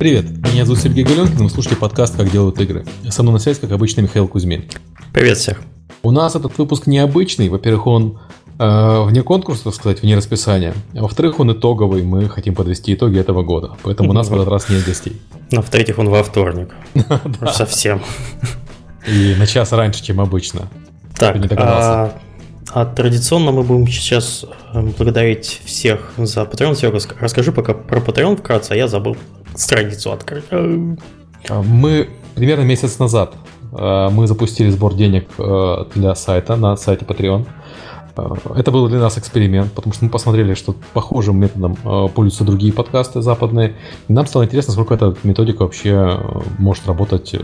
Привет, меня зовут Сергей Галенкин, вы слушаете подкаст «Как делают игры». Со мной на связи, как обычно, Михаил Кузьмин. Привет всех. У нас этот выпуск необычный. Во-первых, он э, вне конкурса, так сказать, вне расписания. А во-вторых, он итоговый. Мы хотим подвести итоги этого года. Поэтому у нас в этот раз нет гостей. Ну, в-третьих, он во вторник. Совсем. И на час раньше, чем обычно. Так, не догадался. А традиционно мы будем сейчас э, благодарить всех за Patreon. Серега, расскажи пока про Patreon вкратце, а я забыл страницу открыть. А, мы примерно месяц назад э, мы запустили сбор денег э, для сайта на сайте Patreon. Это был для нас эксперимент, потому что мы посмотрели, что похожим методом пользуются другие подкасты западные. И нам стало интересно, сколько эта методика вообще может работать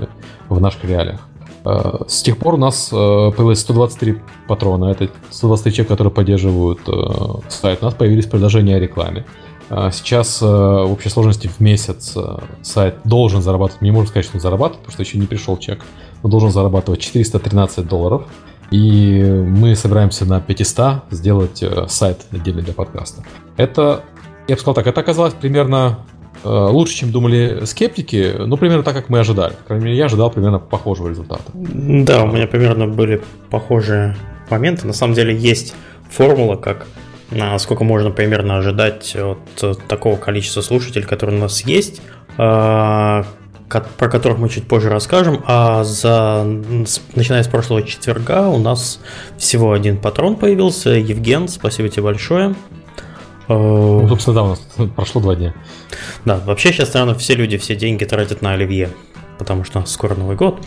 в наших реалиях. Э, с тех пор у нас э, появилось 123 патрона. Это 123 человека, которые поддерживают э, сайт. У нас появились предложения о рекламе. Сейчас в общей сложности в месяц сайт должен зарабатывать, не можем сказать, что он зарабатывает, потому что еще не пришел чек, но должен зарабатывать 413 долларов. И мы собираемся на 500 сделать сайт отдельный для подкаста. Это, я бы сказал так, это оказалось примерно Э, лучше, чем думали скептики, ну, примерно так, как мы ожидали. Крайней мере, я ожидал примерно похожего результата. Да, у меня примерно были похожие моменты. На самом деле есть формула, как сколько можно примерно ожидать от такого количества слушателей, которые у нас есть, э, про которых мы чуть позже расскажем. А за, начиная с прошлого четверга у нас всего один патрон появился. Евген, спасибо тебе большое. Ну, собственно, да, у нас прошло два дня. Да, вообще сейчас, наверное, все люди все деньги тратят на оливье, потому что скоро Новый год.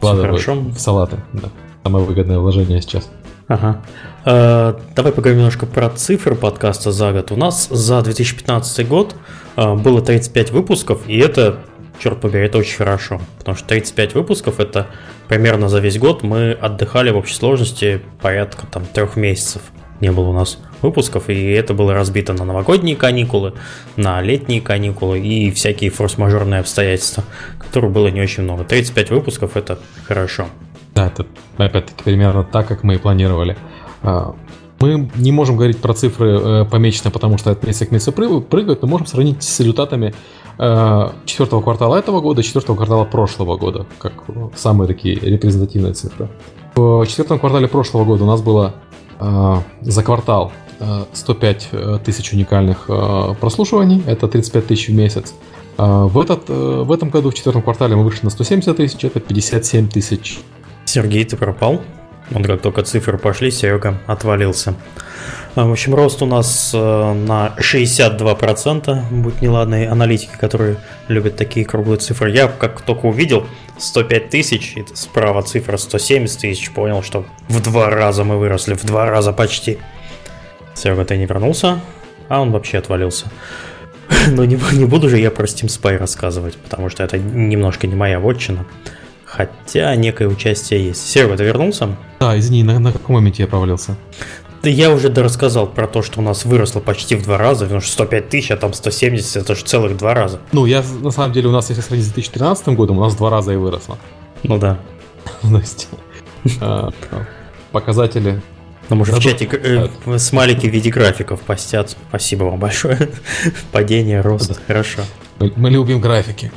Все хорошо. В салаты, да. Самое выгодное вложение сейчас. Ага. Э, давай поговорим немножко про цифры подкаста за год. У нас за 2015 год э, было 35 выпусков, и это, черт побери, это очень хорошо. Потому что 35 выпусков это примерно за весь год мы отдыхали в общей сложности порядка там трех месяцев не было у нас выпусков, и это было разбито на новогодние каникулы, на летние каникулы и всякие форс-мажорные обстоятельства, которых было не очень много. 35 выпусков это хорошо. Да, это опять-таки примерно так, как мы и планировали. А, мы не можем говорить про цифры э, помеченные, потому что от месяца к месяцу прыгают, но можем сравнить с результатами э, четвертого квартала этого года четвертого квартала прошлого года, как самые такие репрезентативные цифры. В четвертом квартале прошлого года у нас было Э, за квартал 105 э, э, тысяч уникальных прослушиваний, это 35 тысяч в месяц. В, этот, в этом году, в четвертом квартале, мы вышли на 170 тысяч, это 57 тысяч. Сергей, ты пропал? Он как только цифры пошли, Серега отвалился. В общем, рост у нас на 62%, будь неладные аналитики, которые любят такие круглые цифры. Я как только увидел 105 тысяч, и справа цифра 170 тысяч, понял, что в два раза мы выросли, в два раза почти. Серега, ты не вернулся, а он вообще отвалился. Но не, не буду же я про Steam Spy рассказывать, потому что это немножко не моя вотчина. Хотя некое участие есть. Серега, ты вернулся? Да, извини, на, на каком моменте я провалился? Да я уже рассказал про то, что у нас выросло почти в два раза, потому что 105 тысяч, а там 170, это же целых два раза. Ну, я, на самом деле, у нас, если сравнить с 2013 годом, у нас два раза и выросло. Ну да. То есть, а, показатели ну, может, в чате э, смайлики в виде графиков постят. Спасибо вам большое. Падение, рост. Хорошо. Мы любим графики.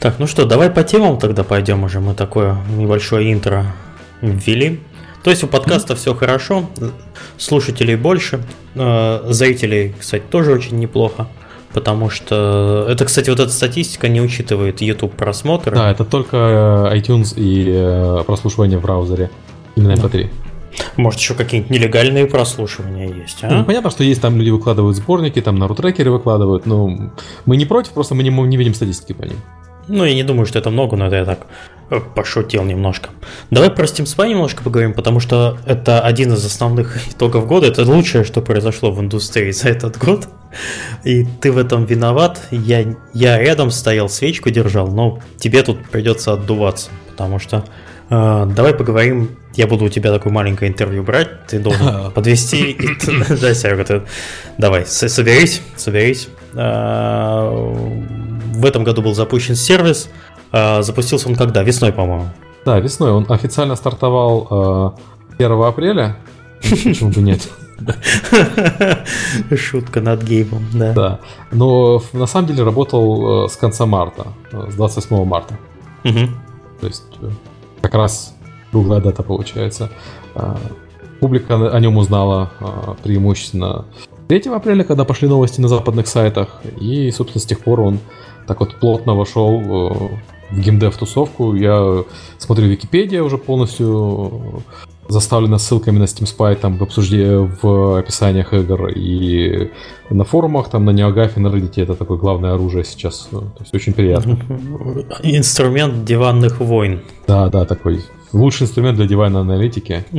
Так, ну что, давай по темам тогда пойдем уже. Мы такое небольшое интро ввели. То есть у подкаста все хорошо, слушателей больше, э, зрителей, кстати, тоже очень неплохо. Потому что это, кстати, вот эта статистика не учитывает YouTube просмотры. Да, это только э, iTunes и э, прослушивание в браузере. Именно MP3. Может, еще какие-нибудь нелегальные прослушивания есть, а? Ну, понятно, что есть, там люди выкладывают сборники, там на рутрекеры выкладывают, но мы не против, просто мы не, не видим статистики по ним. Ну, я не думаю, что это много, но это я так э, пошутил немножко. Давай про Steam Spy немножко поговорим, потому что это один из основных итогов года. Это лучшее, что произошло в индустрии за этот год. И ты в этом виноват. Я, я рядом стоял, свечку держал, но тебе тут придется отдуваться, потому что э, давай поговорим. Я буду у тебя такое маленькое интервью брать, ты должен подвести. Да, Серега, давай, соберись, соберись. Э, в этом году был запущен сервис. А, запустился он когда? Весной, по-моему. Да, весной. Он официально стартовал 1 а, апреля. Почему бы нет? Шутка над геймом, да. Да. Но на самом деле работал э, с конца марта, э, с 28 марта. То есть э, как раз круглая дата получается. Публика о нем узнала преимущественно 3 апреля, когда пошли новости на западных сайтах, и, собственно, с тех пор он так вот плотно вошел в геймдев-тусовку. Я смотрю Википедия уже полностью заставлена ссылками на Steam Spy там в обсуждении в описаниях игр и на форумах, там на Неогафе, на Reddit это такое главное оружие сейчас. То есть очень приятно. Инструмент диванных войн. Да, да, такой лучший инструмент для диванной аналитики.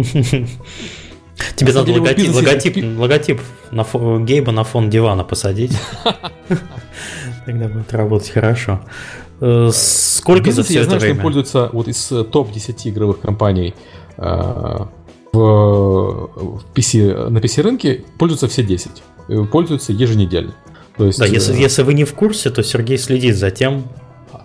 Тебе надо логотип, логотип, логотип на фон, Гейба на фон дивана посадить. Тогда будет работать хорошо. Э, сколько за все я знаю, что им пользуются вот из э, топ-10 игровых компаний э, в PC, на PC рынке пользуются все 10. Пользуются еженедельно. То есть, да, если, если вы не в курсе, то Сергей следит за тем,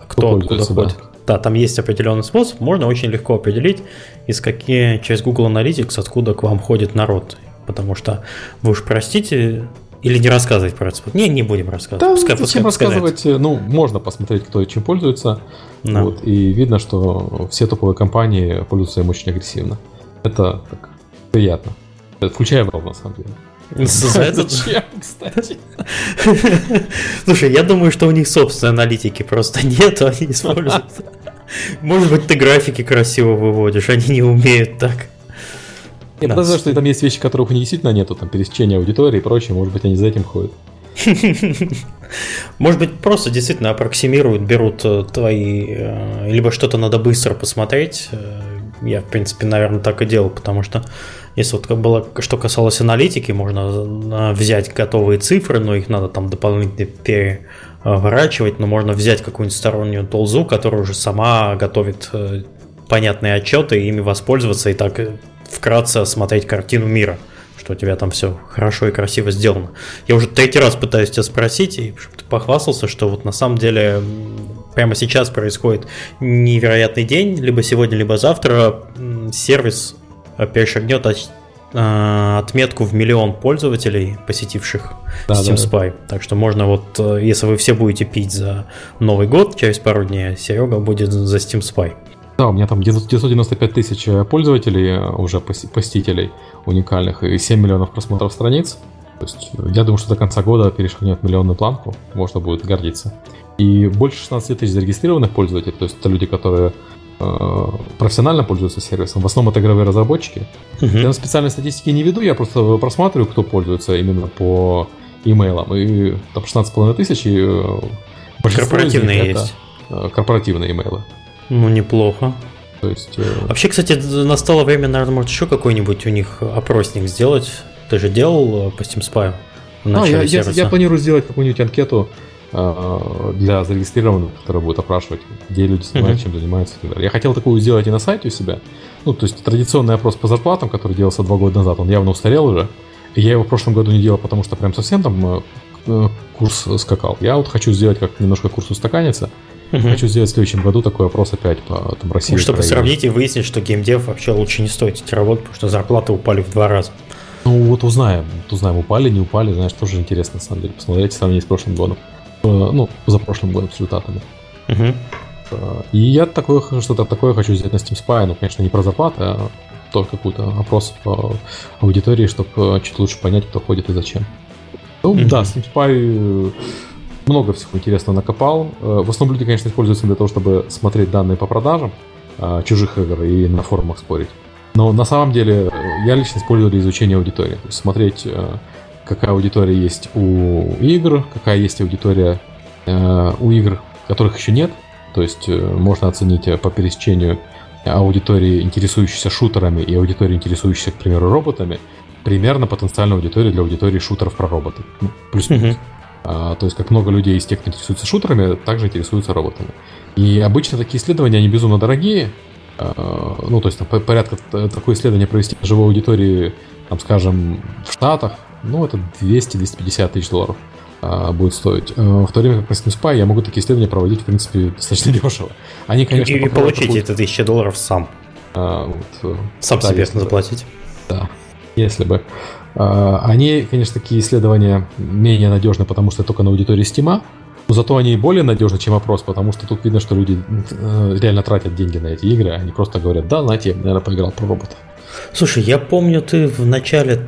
кто, кто куда ходит. Да. да, там есть определенный способ, можно очень легко определить, из какие через Google Analytics, откуда к вам ходит народ. Потому что вы уж простите, или не рассказывать про это? Не, не будем рассказывать. Да, пускай, зачем пускай, рассказывать? Пускай ну, можно посмотреть, кто чем пользуется. Да. Вот, и видно, что все топовые компании пользуются им очень агрессивно. Это так, приятно. Включая Valve, на самом деле. За этот Зачем, кстати? Слушай, я думаю, что у них собственной аналитики просто нет, они используют. Может быть, ты графики красиво выводишь, они не умеют так. Я да. подозреваю, что там есть вещи, которых у них действительно нету, там пересечения аудитории и прочее, может быть, они за этим ходят. Может быть, просто действительно аппроксимируют, берут э, твои... Э, либо что-то надо быстро посмотреть. Э, я, в принципе, наверное, так и делал, потому что если вот было, что касалось аналитики, можно взять готовые цифры, но их надо там дополнительно переворачивать, но можно взять какую-нибудь стороннюю толзу, которая уже сама готовит понятные отчеты, ими воспользоваться и так вкратце осмотреть картину мира, что у тебя там все хорошо и красиво сделано. Я уже третий раз пытаюсь тебя спросить, и чтобы ты похвастался, что вот на самом деле прямо сейчас происходит невероятный день, либо сегодня, либо завтра сервис перешагнет э, отметку в миллион пользователей, посетивших да, Steam да, Spy. Так что можно вот, э, если вы все будете пить за Новый год, через пару дней Серега будет за Steam Spy. Да, у меня там 995 тысяч э, пользователей, э, уже посетителей уникальных, и 7 миллионов просмотров страниц. То есть э, я думаю, что до конца года перешагнет миллионную планку, можно будет гордиться. И больше 16 тысяч зарегистрированных пользователей, то есть это люди, которые э, профессионально пользуются сервисом. В основном это игровые разработчики. Uh-huh. Я специальной статистики не веду, я просто просматриваю, кто пользуется именно по имейлам. И там 16,5 тысяч, и э, Корпоративные есть. Это, корпоративные имейлы. Ну, неплохо. То есть... Э... Вообще, кстати, настало время, наверное, может еще какой-нибудь у них опросник сделать. Ты же делал э, по Steam Spy? А, я, я, я планирую сделать какую-нибудь анкету э, для зарегистрированных, которая будет опрашивать, где люди занимаются, uh-huh. чем занимаются и так далее. Я хотел такую сделать и на сайте у себя. Ну, то есть традиционный опрос по зарплатам, который делался два года назад, он явно устарел уже. И я его в прошлом году не делал, потому что прям совсем там э, курс скакал. Я вот хочу сделать как немножко курс устаканиться. Угу. Хочу сделать в следующем году такой опрос опять по там, России. Ну, чтобы сравнить и выяснить, что геймдев вообще лучше не стоит идти работать, потому что зарплаты упали в два раза. Ну вот узнаем, вот узнаем, упали, не упали, знаешь, тоже интересно на самом деле посмотреть, сравнить с прошлым годом. Э, ну, за прошлым годом с результатами. Угу. И я такое, что-то такое хочу сделать на Steam Spy, ну, конечно, не про зарплаты, а только какой-то опрос по аудитории, чтобы чуть лучше понять, кто ходит и зачем. Ну, mm-hmm. да, Steam Spy много всего интересного накопал. Э, в основном люди, конечно, используются для того, чтобы смотреть данные по продажам э, чужих игр и на форумах спорить. Но на самом деле э, я лично использую для изучения аудитории. То есть смотреть, какая аудитория есть у игр, какая есть аудитория у игр, которых еще нет. То есть можно оценить по пересечению аудитории, интересующейся шутерами, и аудитории, интересующейся, к примеру, роботами, примерно потенциальную аудиторию для аудитории шутеров про роботы. Ну, плюс-минус. Uh-huh. А, то есть, как много людей из тех, кто интересуется шутерами, также интересуются роботами. И обычно такие исследования, они безумно дорогие. А, ну, то есть, там, порядка такое исследование провести в живой аудитории, там, скажем, в Штатах, ну, это 200-250 тысяч долларов а, будет стоить. В то время как на Steam я могу такие исследования проводить, в принципе, достаточно дешево. Они, конечно, и, и получить это 1000 долларов сам. А, вот, э, сам да, себе заплатить. Да. если бы. А, они, конечно, такие исследования менее надежны, потому что только на аудитории Стима, но зато они более надежны, чем опрос, потому что тут видно, что люди э, реально тратят деньги на эти игры, они просто говорят, да, знаете, я, наверное, поиграл про робота. Слушай, я помню, ты в начале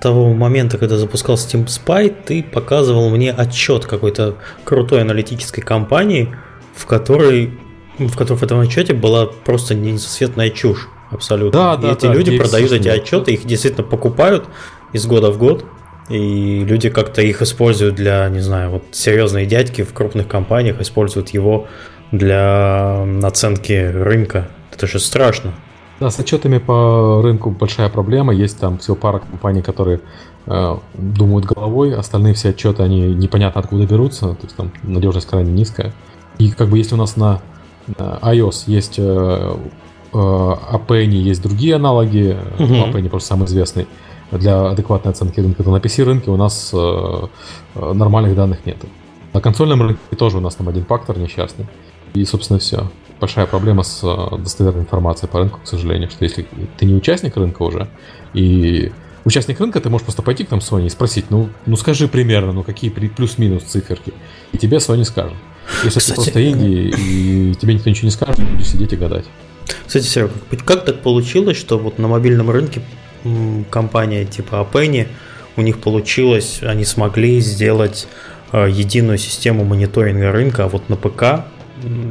того момента, когда запускал Steam Spy, ты показывал мне отчет какой-то крутой аналитической компании, в которой в которой в этом отчете была просто несусветная чушь абсолютно. Да, да, и эти да, люди продают эти отчеты, их действительно покупают из года в год, и люди как-то их используют для, не знаю, вот серьезные дядьки в крупных компаниях используют его для оценки рынка. Это же страшно. Да, с отчетами по рынку большая проблема. Есть там всего пара компаний, которые э, думают головой, остальные все отчеты, они непонятно откуда берутся, то есть там надежность крайне низкая. И как бы если у нас на, на iOS есть э, э, Apenny, есть другие аналоги, угу. Apenny просто самый известный для адекватной оценки рынка, то на PC рынке у нас э, э, нормальных данных нет. На консольном рынке тоже у нас там один фактор несчастный. И, собственно, все большая проблема с э, достоверной информацией по рынку, к сожалению, что если ты не участник рынка уже, и участник рынка, ты можешь просто пойти к там Sony и спросить, ну, ну скажи примерно, ну какие плюс-минус циферки, и тебе Sony скажет. Если Кстати, это просто инди, и тебе никто ничего не скажет, ты будешь сидеть и гадать. Кстати, Серега, как так получилось, что вот на мобильном рынке компания типа Appenny, у них получилось, они смогли сделать э, единую систему мониторинга рынка, а вот на ПК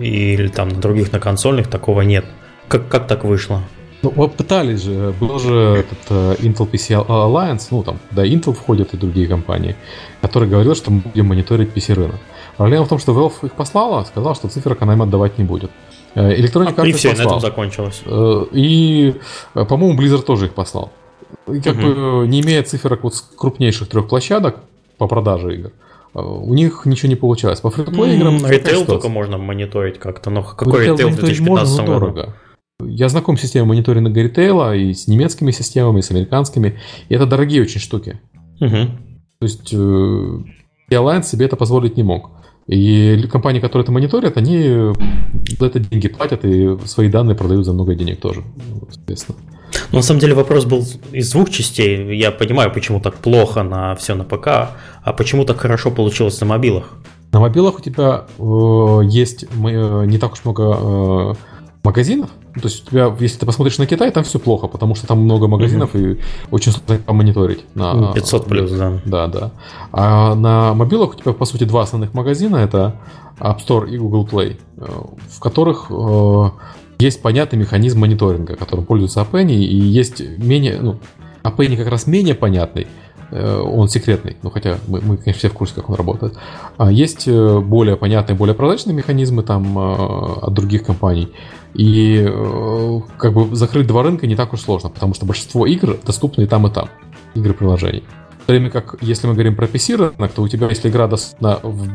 или там на других, на консольных такого нет. Как, как так вышло? Ну, пытались же. Был же этот uh, Intel PC Alliance, ну там, да, Intel входит и другие компании, который говорил, что мы будем мониторить PC рынок. Проблема в том, что Valve их послала, сказал, что циферок она им отдавать не будет. Electronic Arts а, и все, послал. на этом закончилось. И, по-моему, Blizzard тоже их послал. И как угу. бы не имея циферок вот с крупнейших трех площадок по продаже игр, Э, у них ничего не получалось. По фри-то-плей играм... Ритейл только можно мониторить как-то, но какой ритейл в 2015 году? Дорого. Я знаком с системой мониторинга ритейла и с немецкими системами, и с американскими. И это дорогие очень штуки. Угу. То есть э, Alliance себе это позволить не мог. И компании, которые это мониторят, они за это деньги платят и свои данные продают за много денег тоже, соответственно. Но на самом деле вопрос был из двух частей. Я понимаю, почему так плохо на все на ПК, а почему так хорошо получилось на мобилах. На мобилах у тебя э, есть э, не так уж много э, магазинов. То есть у тебя, если ты посмотришь на Китай, там все плохо, потому что там много магазинов угу. и очень сложно помониторить. На, 500 плюс, да. Да, да. А на мобилах у тебя, по сути, два основных магазина. Это App Store и Google Play, э, в которых э, есть понятный механизм мониторинга, которым пользуется Appenny, и есть менее, ну, Appenny как раз менее понятный, э, он секретный, ну хотя мы, мы, конечно, все в курсе, как он работает. А есть более понятные, более прозрачные механизмы там от других компаний. И как бы закрыть два рынка не так уж сложно, потому что большинство игр доступны и там, и там. Игры приложений. В то время как, если мы говорим про PC рынок, то у тебя, если игра доступна в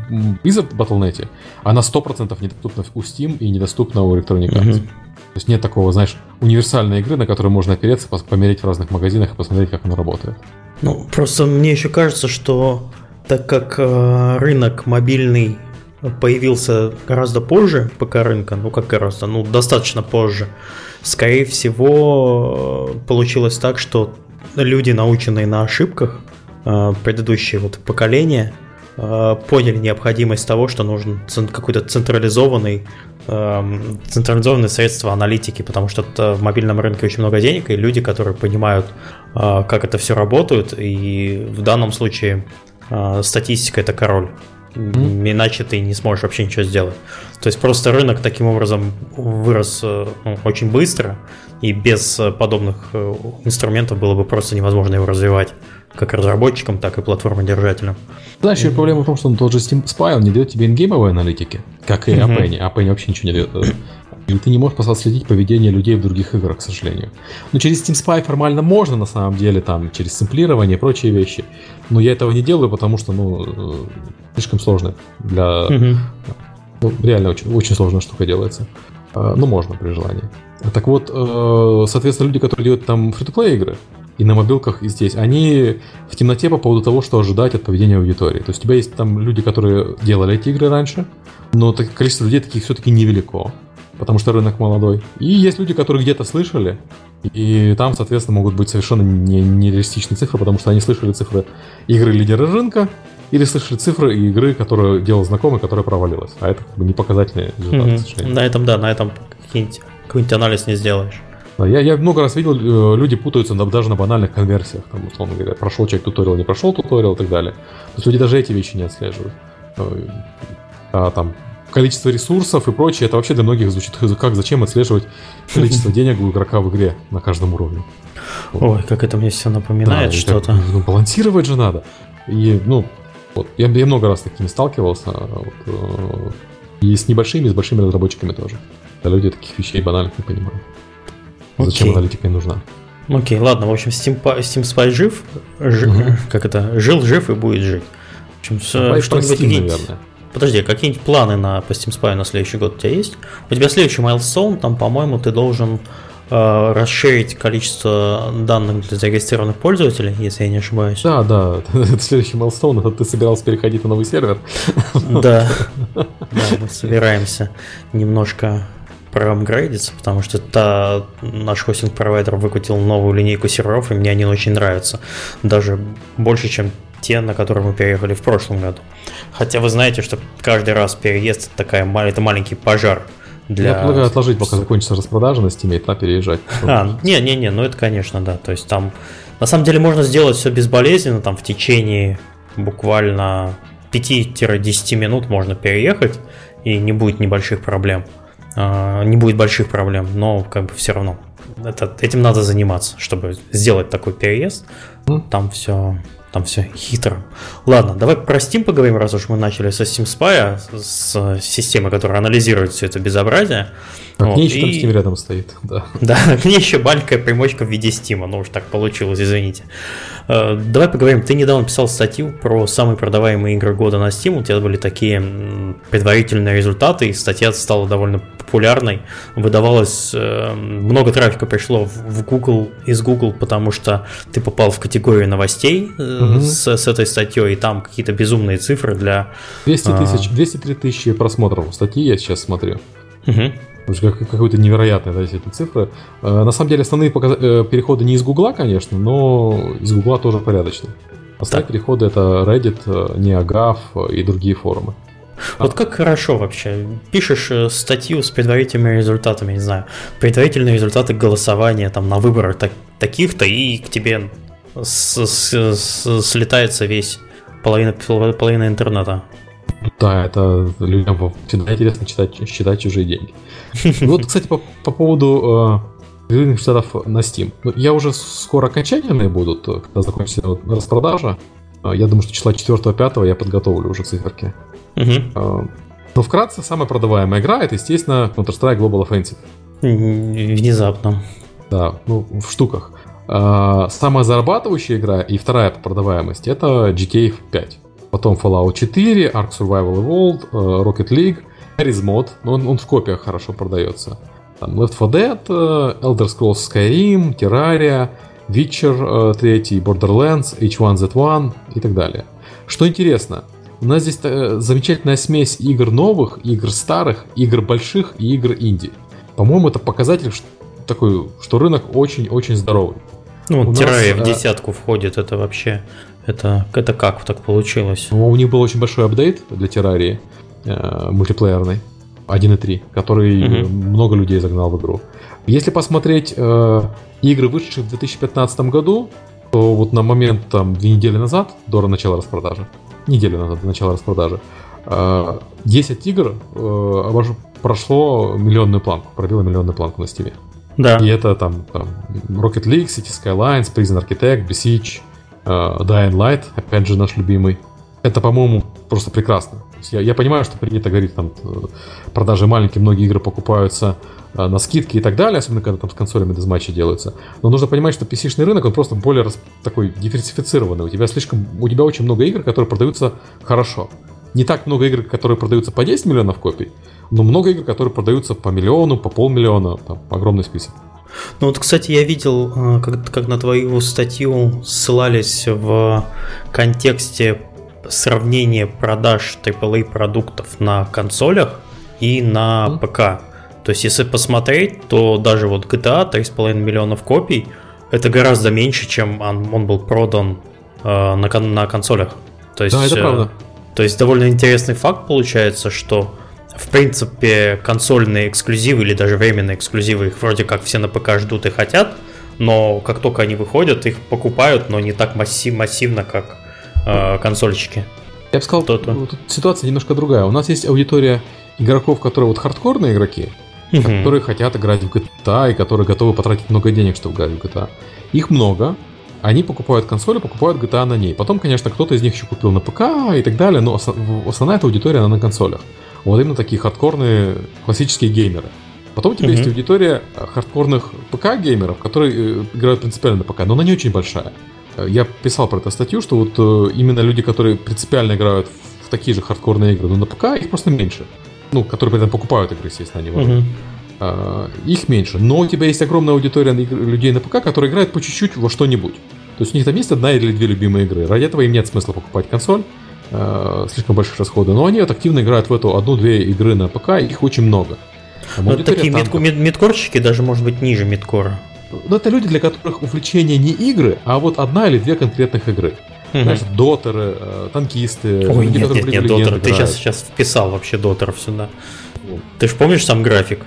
Blizzard Battle.net, она 100% недоступна у Steam и недоступна у Electronic Arts. Mm-hmm. То есть нет такого, знаешь, универсальной игры, на которую можно опереться, померить в разных магазинах и посмотреть, как она работает. Ну, просто мне еще кажется, что так как э, рынок мобильный появился гораздо позже ПК рынка, ну как гораздо, ну достаточно позже, скорее всего э, получилось так, что люди, наученные на ошибках, Э, предыдущие вот поколения э, поняли необходимость того, что нужен какой-то централизованный эм, централизованные средства аналитики, потому что в мобильном рынке очень много денег, и люди, которые понимают, э, как это все работает, и в данном случае статистика это король. Mm-hmm. Иначе ты не сможешь вообще ничего сделать. То есть просто рынок таким образом вырос ну, очень быстро, и без подобных инструментов было бы просто невозможно его развивать как разработчикам, так и платформодержателям. Знаешь, еще проблема в том, что он тот же Steam Spy, он не дает тебе ингеймовой аналитики, как и uh-huh. Appenny. Appenny вообще ничего не дает. И ты не можешь просто следить поведение людей в других играх, к сожалению. Но через Steam Spy формально можно, на самом деле, там, через сэмплирование и прочие вещи. Но я этого не делаю, потому что, ну, э, слишком сложно для... Uh-huh. Ну, реально очень, очень сложная штука делается. А, ну, можно при желании. Так вот, э, соответственно, люди, которые делают там фри-то-плей игры, и на мобилках, и здесь, они в темноте по поводу того, что ожидать от поведения аудитории. То есть у тебя есть там люди, которые делали эти игры раньше, но количество людей таких все-таки невелико. Потому что рынок молодой. И есть люди, которые где-то слышали, и там, соответственно, могут быть совершенно нереалистичные цифры, потому что они слышали цифры игры лидера рынка, или слышали цифры игры, которую делал знакомый, которая провалилась. А это как бы не показательный результат, mm-hmm. На этом, да, на этом какой-нибудь анализ не сделаешь. Да, я, я много раз видел, э, люди путаются на, даже на банальных конверсиях. Там, условно говоря, прошел человек туториал, не прошел туториал и так далее. То есть люди даже эти вещи не отслеживают. Э, а там количество ресурсов и прочее, это вообще для многих звучит как зачем отслеживать количество денег у игрока в игре на каждом уровне. Ой, как это мне все напоминает да, что-то. Ну, балансировать же надо. И, ну, вот, я, я много раз с такими сталкивался. Вот, э, и с небольшими, и с большими разработчиками тоже. Да люди таких вещей банальных не понимают. Зачем Окей. аналитика им нужна? Окей, ладно, в общем, Steam, Steam Spy жив, ж, угу. как это, жил, жив и будет жить. В общем, что-нибудь наверное. Подожди, а какие-нибудь планы на по Steam Spy на следующий год у тебя есть? У тебя следующий milestone, там, по-моему, ты должен э, расширить количество данных для зарегистрированных пользователей, если я не ошибаюсь. Да, да, это следующий milestone, это ты собирался переходить на новый сервер. Да, да, мы собираемся немножко проапгрейдиться, потому что та, наш хостинг-провайдер выкатил новую линейку серверов, и мне они очень нравятся. Даже больше, чем те, на которые мы переехали в прошлом году. Хотя вы знаете, что каждый раз переезд это, такая, это маленький пожар для... Я предлагаю отложить, пока закончится распродажа на Steam, и тогда переезжать. А, не-не-не, ну это конечно, да. То есть там, на самом деле, можно сделать все безболезненно, там в течение буквально 5-10 минут можно переехать, и не будет небольших проблем. А, не будет больших проблем, но как бы все равно это, этим надо заниматься, чтобы сделать такой переезд. Там все там все хитро. Ладно, давай про Steam поговорим, раз уж мы начали со Steam Spy, с системы, которая анализирует все это безобразие. А вот, к ней еще и... там Steam рядом стоит, да. Да, к ней еще маленькая примочка в виде Steam, ну уж так получилось, извините. Э, давай поговорим, ты недавно писал статью про самые продаваемые игры года на Steam, у тебя были такие предварительные результаты, и статья стала довольно популярной. Выдавалось, э, много трафика пришло в Google, из Google, потому что ты попал в категорию новостей угу. с, с этой статьей, и там какие-то безумные цифры для... 200 тысяч, 203 тысячи просмотров статьи я сейчас смотрю. Угу. Какой-то невероятный, да, эти цифры. Э, на самом деле основные показ... Э, переходы не из Гугла, конечно, но из Гугла тоже порядочные. Остальные так. переходы это Reddit, э, NeoGAF и другие форумы. Вот как хорошо вообще. Пишешь статью с предварительными результатами, не знаю, предварительные результаты голосования там на выборах так, таких-то, и к тебе с, с, с, слетается весь половина, половина интернета. Да, это людям всегда интересно читать, считать чужие деньги. Вот, кстати, по, по поводу э, штатов на Steam. Ну, я уже скоро окончательные будут, когда закончится вот распродажа. Э, я думаю, что числа 4-5 я подготовлю уже циферки. Угу. Но вкратце, самая продаваемая игра это, естественно, Counter-Strike Global Offensive. Внезапно. Да, ну, в штуках. Самая зарабатывающая игра и вторая по продаваемости это GTA 5 потом Fallout 4, Ark Survival Evolved, э, Rocket League, Harry's Mod, но он, он в копиях хорошо продается. Там Left 4 Dead, э, Elder Scrolls Skyrim, Terraria, Witcher 3, э, Borderlands, H1Z1 и так далее. Что интересно, у нас здесь замечательная смесь игр новых, игр старых, игр больших и игр инди. По-моему, это показатель такой, что рынок очень-очень здоровый. Ну, Террария в десятку входит, это вообще это, это как так получилось? Ну, у них был очень большой апдейт для террарии э, мультиплеерный 1.3, который угу. много людей загнал в игру. Если посмотреть э, игры, вышедшие в 2015 году, то вот на момент там две недели назад, до начала распродажи, неделю назад до начала распродажи, э, 10 игр э, прошло миллионную планку, пробило миллионную планку на стиме. Да. И это там, там Rocket League, City Skylines, Prison Architect, Besiege, uh, Dying Light, опять же наш любимый. Это, по-моему, просто прекрасно. Я, я понимаю, что принято говорить, там, э, продажи маленькие, многие игры покупаются uh, на скидки и так далее, особенно когда там с консолями дезматчи делаются. Но нужно понимать, что PC-шный рынок, он просто более рас, такой диверсифицированный. У тебя слишком, у тебя очень много игр, которые продаются хорошо. Не так много игр, которые продаются по 10 миллионов копий, но много игр, которые продаются по миллиону, по полмиллиона, там огромный список. Ну вот, кстати, я видел, э, как, как на твою статью ссылались в контексте сравнения продаж AAA продуктов на консолях и на ПК. То есть, если посмотреть, то даже вот GTA 3,5 миллионов копий это гораздо меньше, чем он, он был продан э, на, на консолях. То есть, да, это правда. Э, то есть довольно интересный факт получается, что в принципе консольные эксклюзивы или даже временные эксклюзивы, их вроде как все на ПК ждут и хотят, но как только они выходят, их покупают, но не так массив, массивно, как э, консольщики. Я бы сказал, тут ситуация немножко другая. У нас есть аудитория игроков, которые вот хардкорные игроки, угу. которые хотят играть в GTA и которые готовы потратить много денег, чтобы играть в GTA. Их много, они покупают консоли, покупают GTA на ней. Потом, конечно, кто-то из них еще купил на ПК и так далее, но основная эта аудитория, она на консолях. Вот именно такие хардкорные классические геймеры. Потом у тебя mm-hmm. есть аудитория хардкорных ПК-геймеров, которые э, играют принципиально на ПК, но она не очень большая. Э, я писал про эту статью, что вот э, именно люди, которые принципиально играют в такие же хардкорные игры, но на ПК, их просто меньше ну, которые при этом покупают игры, естественно, они uh-huh. А, их меньше. Но у тебя есть огромная аудитория людей на ПК, которые играют по чуть-чуть во что-нибудь. То есть у них там есть одна или две любимые игры. Ради этого им нет смысла покупать консоль, э, слишком больших расходов. Но они вот активно играют в эту одну-две игры на ПК, их очень много. Ну, такие мид- мид- мидкорщики даже, может быть, ниже мидкора. Но это люди, для которых увлечение не игры, а вот одна или две конкретных игры. Угу. Знаешь, дотеры, э, танкисты. Ой, люди, нет, нет, нет, дотеры. Ты сейчас, сейчас вписал вообще дотеров сюда. Ты же помнишь сам график?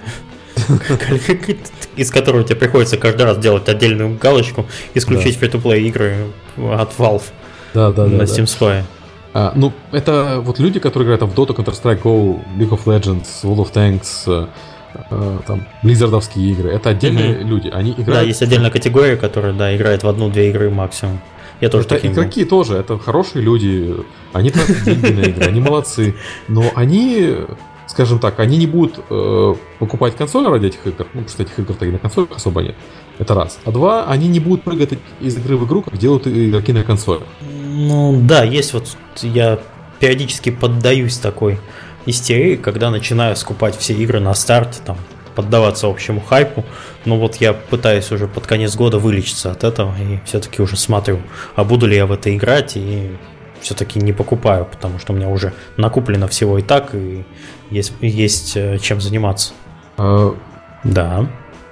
из которого тебе приходится каждый раз делать отдельную галочку, исключить да. free-to-play игры от Valve да, да, на да, Steam Spy. А, ну, это вот люди, которые играют там, в Dota, Counter-Strike Go, League of Legends, World of Tanks, э, э, там, Blizzardовские игры. Это отдельные mm-hmm. люди. Они играют... Да, есть отдельная категория, которая, да, играет в одну-две игры максимум. Я тоже это игроки был. тоже, это хорошие люди, они тратят деньги на игры, они молодцы, но они, скажем так, они не будут э, покупать консоль ради этих игр, ну, потому что этих игр-то и на консолях особо нет. Это раз. А два, они не будут прыгать из игры в игру, как делают игроки на консолях. Ну да, есть вот, я периодически поддаюсь такой истерии, когда начинаю скупать все игры на старте, там, поддаваться общему хайпу. Но вот я пытаюсь уже под конец года вылечиться от этого и все-таки уже смотрю, а буду ли я в это играть и все-таки не покупаю, потому что у меня уже накуплено всего и так, и есть, есть э, чем заниматься. А... Да.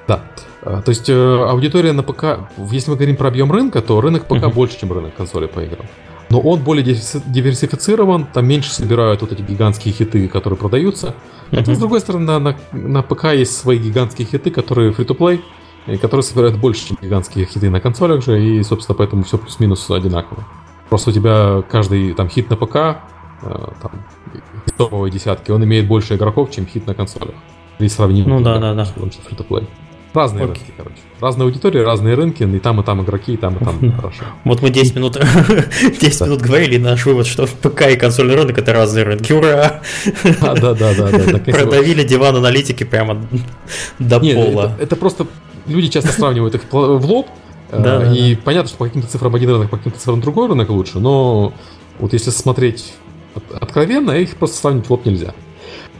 Да. А, то есть э, аудитория на ПК, если мы говорим про объем рынка, то рынок ПК uh-huh. больше, чем рынок консолей по играм но он более диверсифицирован, там меньше собирают вот эти гигантские хиты, которые продаются. Хотя, с другой стороны, на, на, на ПК есть свои гигантские хиты, которые free-to-play, и которые собирают больше, чем гигантские хиты на консолях же, и, собственно, поэтому все плюс-минус одинаково. Просто у тебя каждый там хит на ПК, э, там, топовые десятки, он имеет больше игроков, чем хит на консолях. Или сравнимо. Ну да, да, да. Разные Окей. рынки, короче. Разные аудитории, разные рынки, и там, и там игроки, и там, и там хорошо. Вот мы 10 минут, 10 минут говорили, наш вывод, что ПК и консольный рынок это разные рынки. Ура! Да, да, да, да. Продавили диван аналитики прямо до пола. Это просто люди часто сравнивают их в лоб, э, и понятно, что по каким-то цифрам один рынок, по каким-то цифрам другой рынок лучше, но вот если смотреть откровенно, их просто сравнить в лоб нельзя.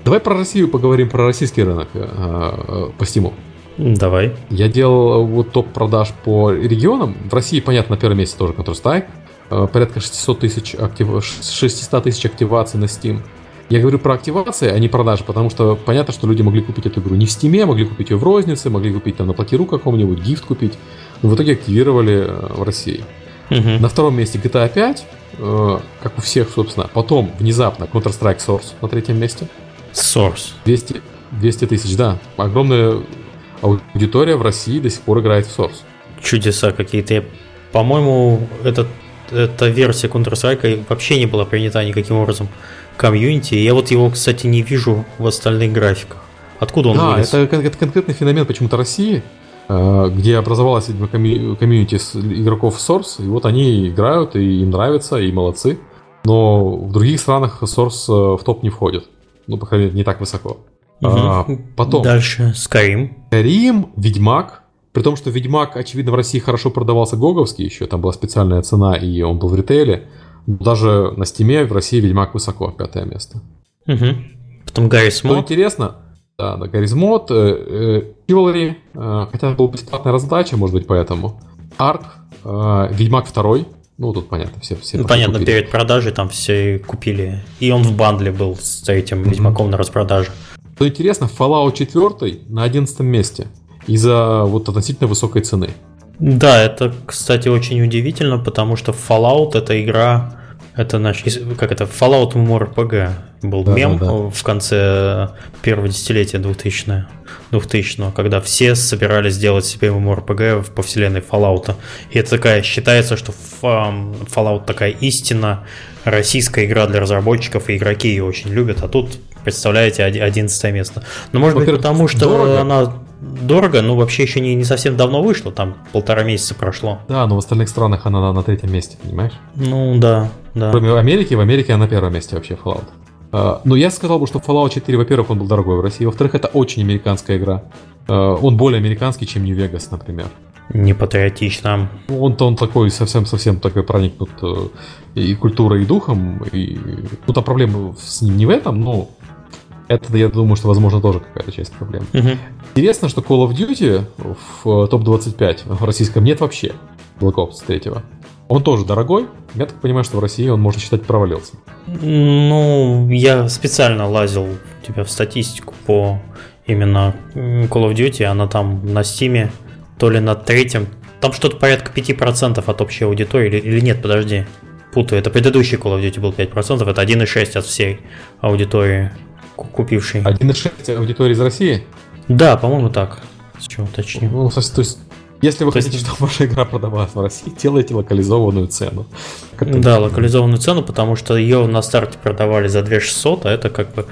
Давай про Россию поговорим, про российский рынок э, э, по стиму. Давай. Я делал вот топ продаж по регионам. В России, понятно, на первом месте тоже Counter-Strike. Э, порядка 600 тысяч, актив... 600 тысяч активаций на Steam. Я говорю про активации, а не продажи, потому что понятно, что люди могли купить эту игру не в Steam, могли купить ее в рознице, могли купить там на платиру каком-нибудь, гифт купить. Но в итоге активировали в России. Угу. На втором месте GTA 5, э, как у всех, собственно. Потом внезапно Counter-Strike Source на третьем месте. Source. 200, 200 тысяч, да. Огромное аудитория в России до сих пор играет в Source. Чудеса какие-то. По-моему, этот, эта версия Counter-Strike вообще не была принята никаким образом комьюнити. Я вот его, кстати, не вижу в остальных графиках. Откуда он да, вылез? Это, это конкретный феномен почему-то России, где образовалась community игроков Source, и вот они играют, и им нравится, и молодцы. Но в других странах Source э, в топ не входит. Ну, по крайней мере, не так высоко. Угу. А, потом. Дальше Skyrim. Skyrim, Ведьмак. При том, что Ведьмак, очевидно, в России хорошо продавался GOG-овский еще, там была специальная цена, и он был в ритейле. Даже на Steam-е в России Ведьмак высоко, пятое место. Угу. Потом Гаррис Что интересно, да, да, Гаррис Мод, э, э, э, хотя была бесплатная раздача, может быть, поэтому. Арк, Ведьмак второй, ну, тут понятно, все, все ну, понятно, купили. перед продажей там все купили. И он в бандле был с этим mm-hmm. Ведьмаком на распродаже. Что интересно, Fallout 4 на 11 месте из-за вот относительно высокой цены. Да, это, кстати, очень удивительно, потому что Fallout это игра, это наш, как это, Fallout MMORPG был да, мем да, да. в конце первого десятилетия 2000 2000 когда все собирались сделать себе MMORPG по вселенной Fallout. И это такая, считается, что Fallout такая истина, российская игра для разработчиков, и игроки ее очень любят, а тут, представляете, 11 место. Но может быть потому, что дорого. она дорого, но вообще еще не, не совсем давно вышло, там полтора месяца прошло. Да, но в остальных странах она на, на третьем месте, понимаешь? Ну да, да. Кроме Америки, в Америке она на первом месте вообще Fallout. Uh, но я сказал бы, что Fallout 4, во-первых, он был дорогой в России, во-вторых, это очень американская игра. Uh, он более американский, чем Vegas, например. Не патриотично. Он-то он такой совсем-совсем такой проникнут uh, и культурой, и духом. И... Ну, там проблема с ним не в этом, но это, я думаю, что, возможно, тоже какая-то часть проблем. Угу. Интересно, что Call of Duty в топ-25 в российском нет вообще. Black Ops 3. Он тоже дорогой. Я так понимаю, что в России он, можно считать, провалился. Ну, я специально лазил у тебя в статистику по именно Call of Duty. Она там на Стиме то ли на третьем. Там что-то порядка 5% от общей аудитории. Или, или нет, подожди. Путаю. Это предыдущий Call of Duty был 5%. Это 1,6 от всей аудитории купивший. 1,6 аудитории из России? Да, по-моему, так. С чего уточню. Ну, то есть, если вы то хотите, есть... чтобы ваша игра продавалась в России, делайте локализованную цену. Да, локализованную цену, потому что ее на старте продавали за 2600, а это как бы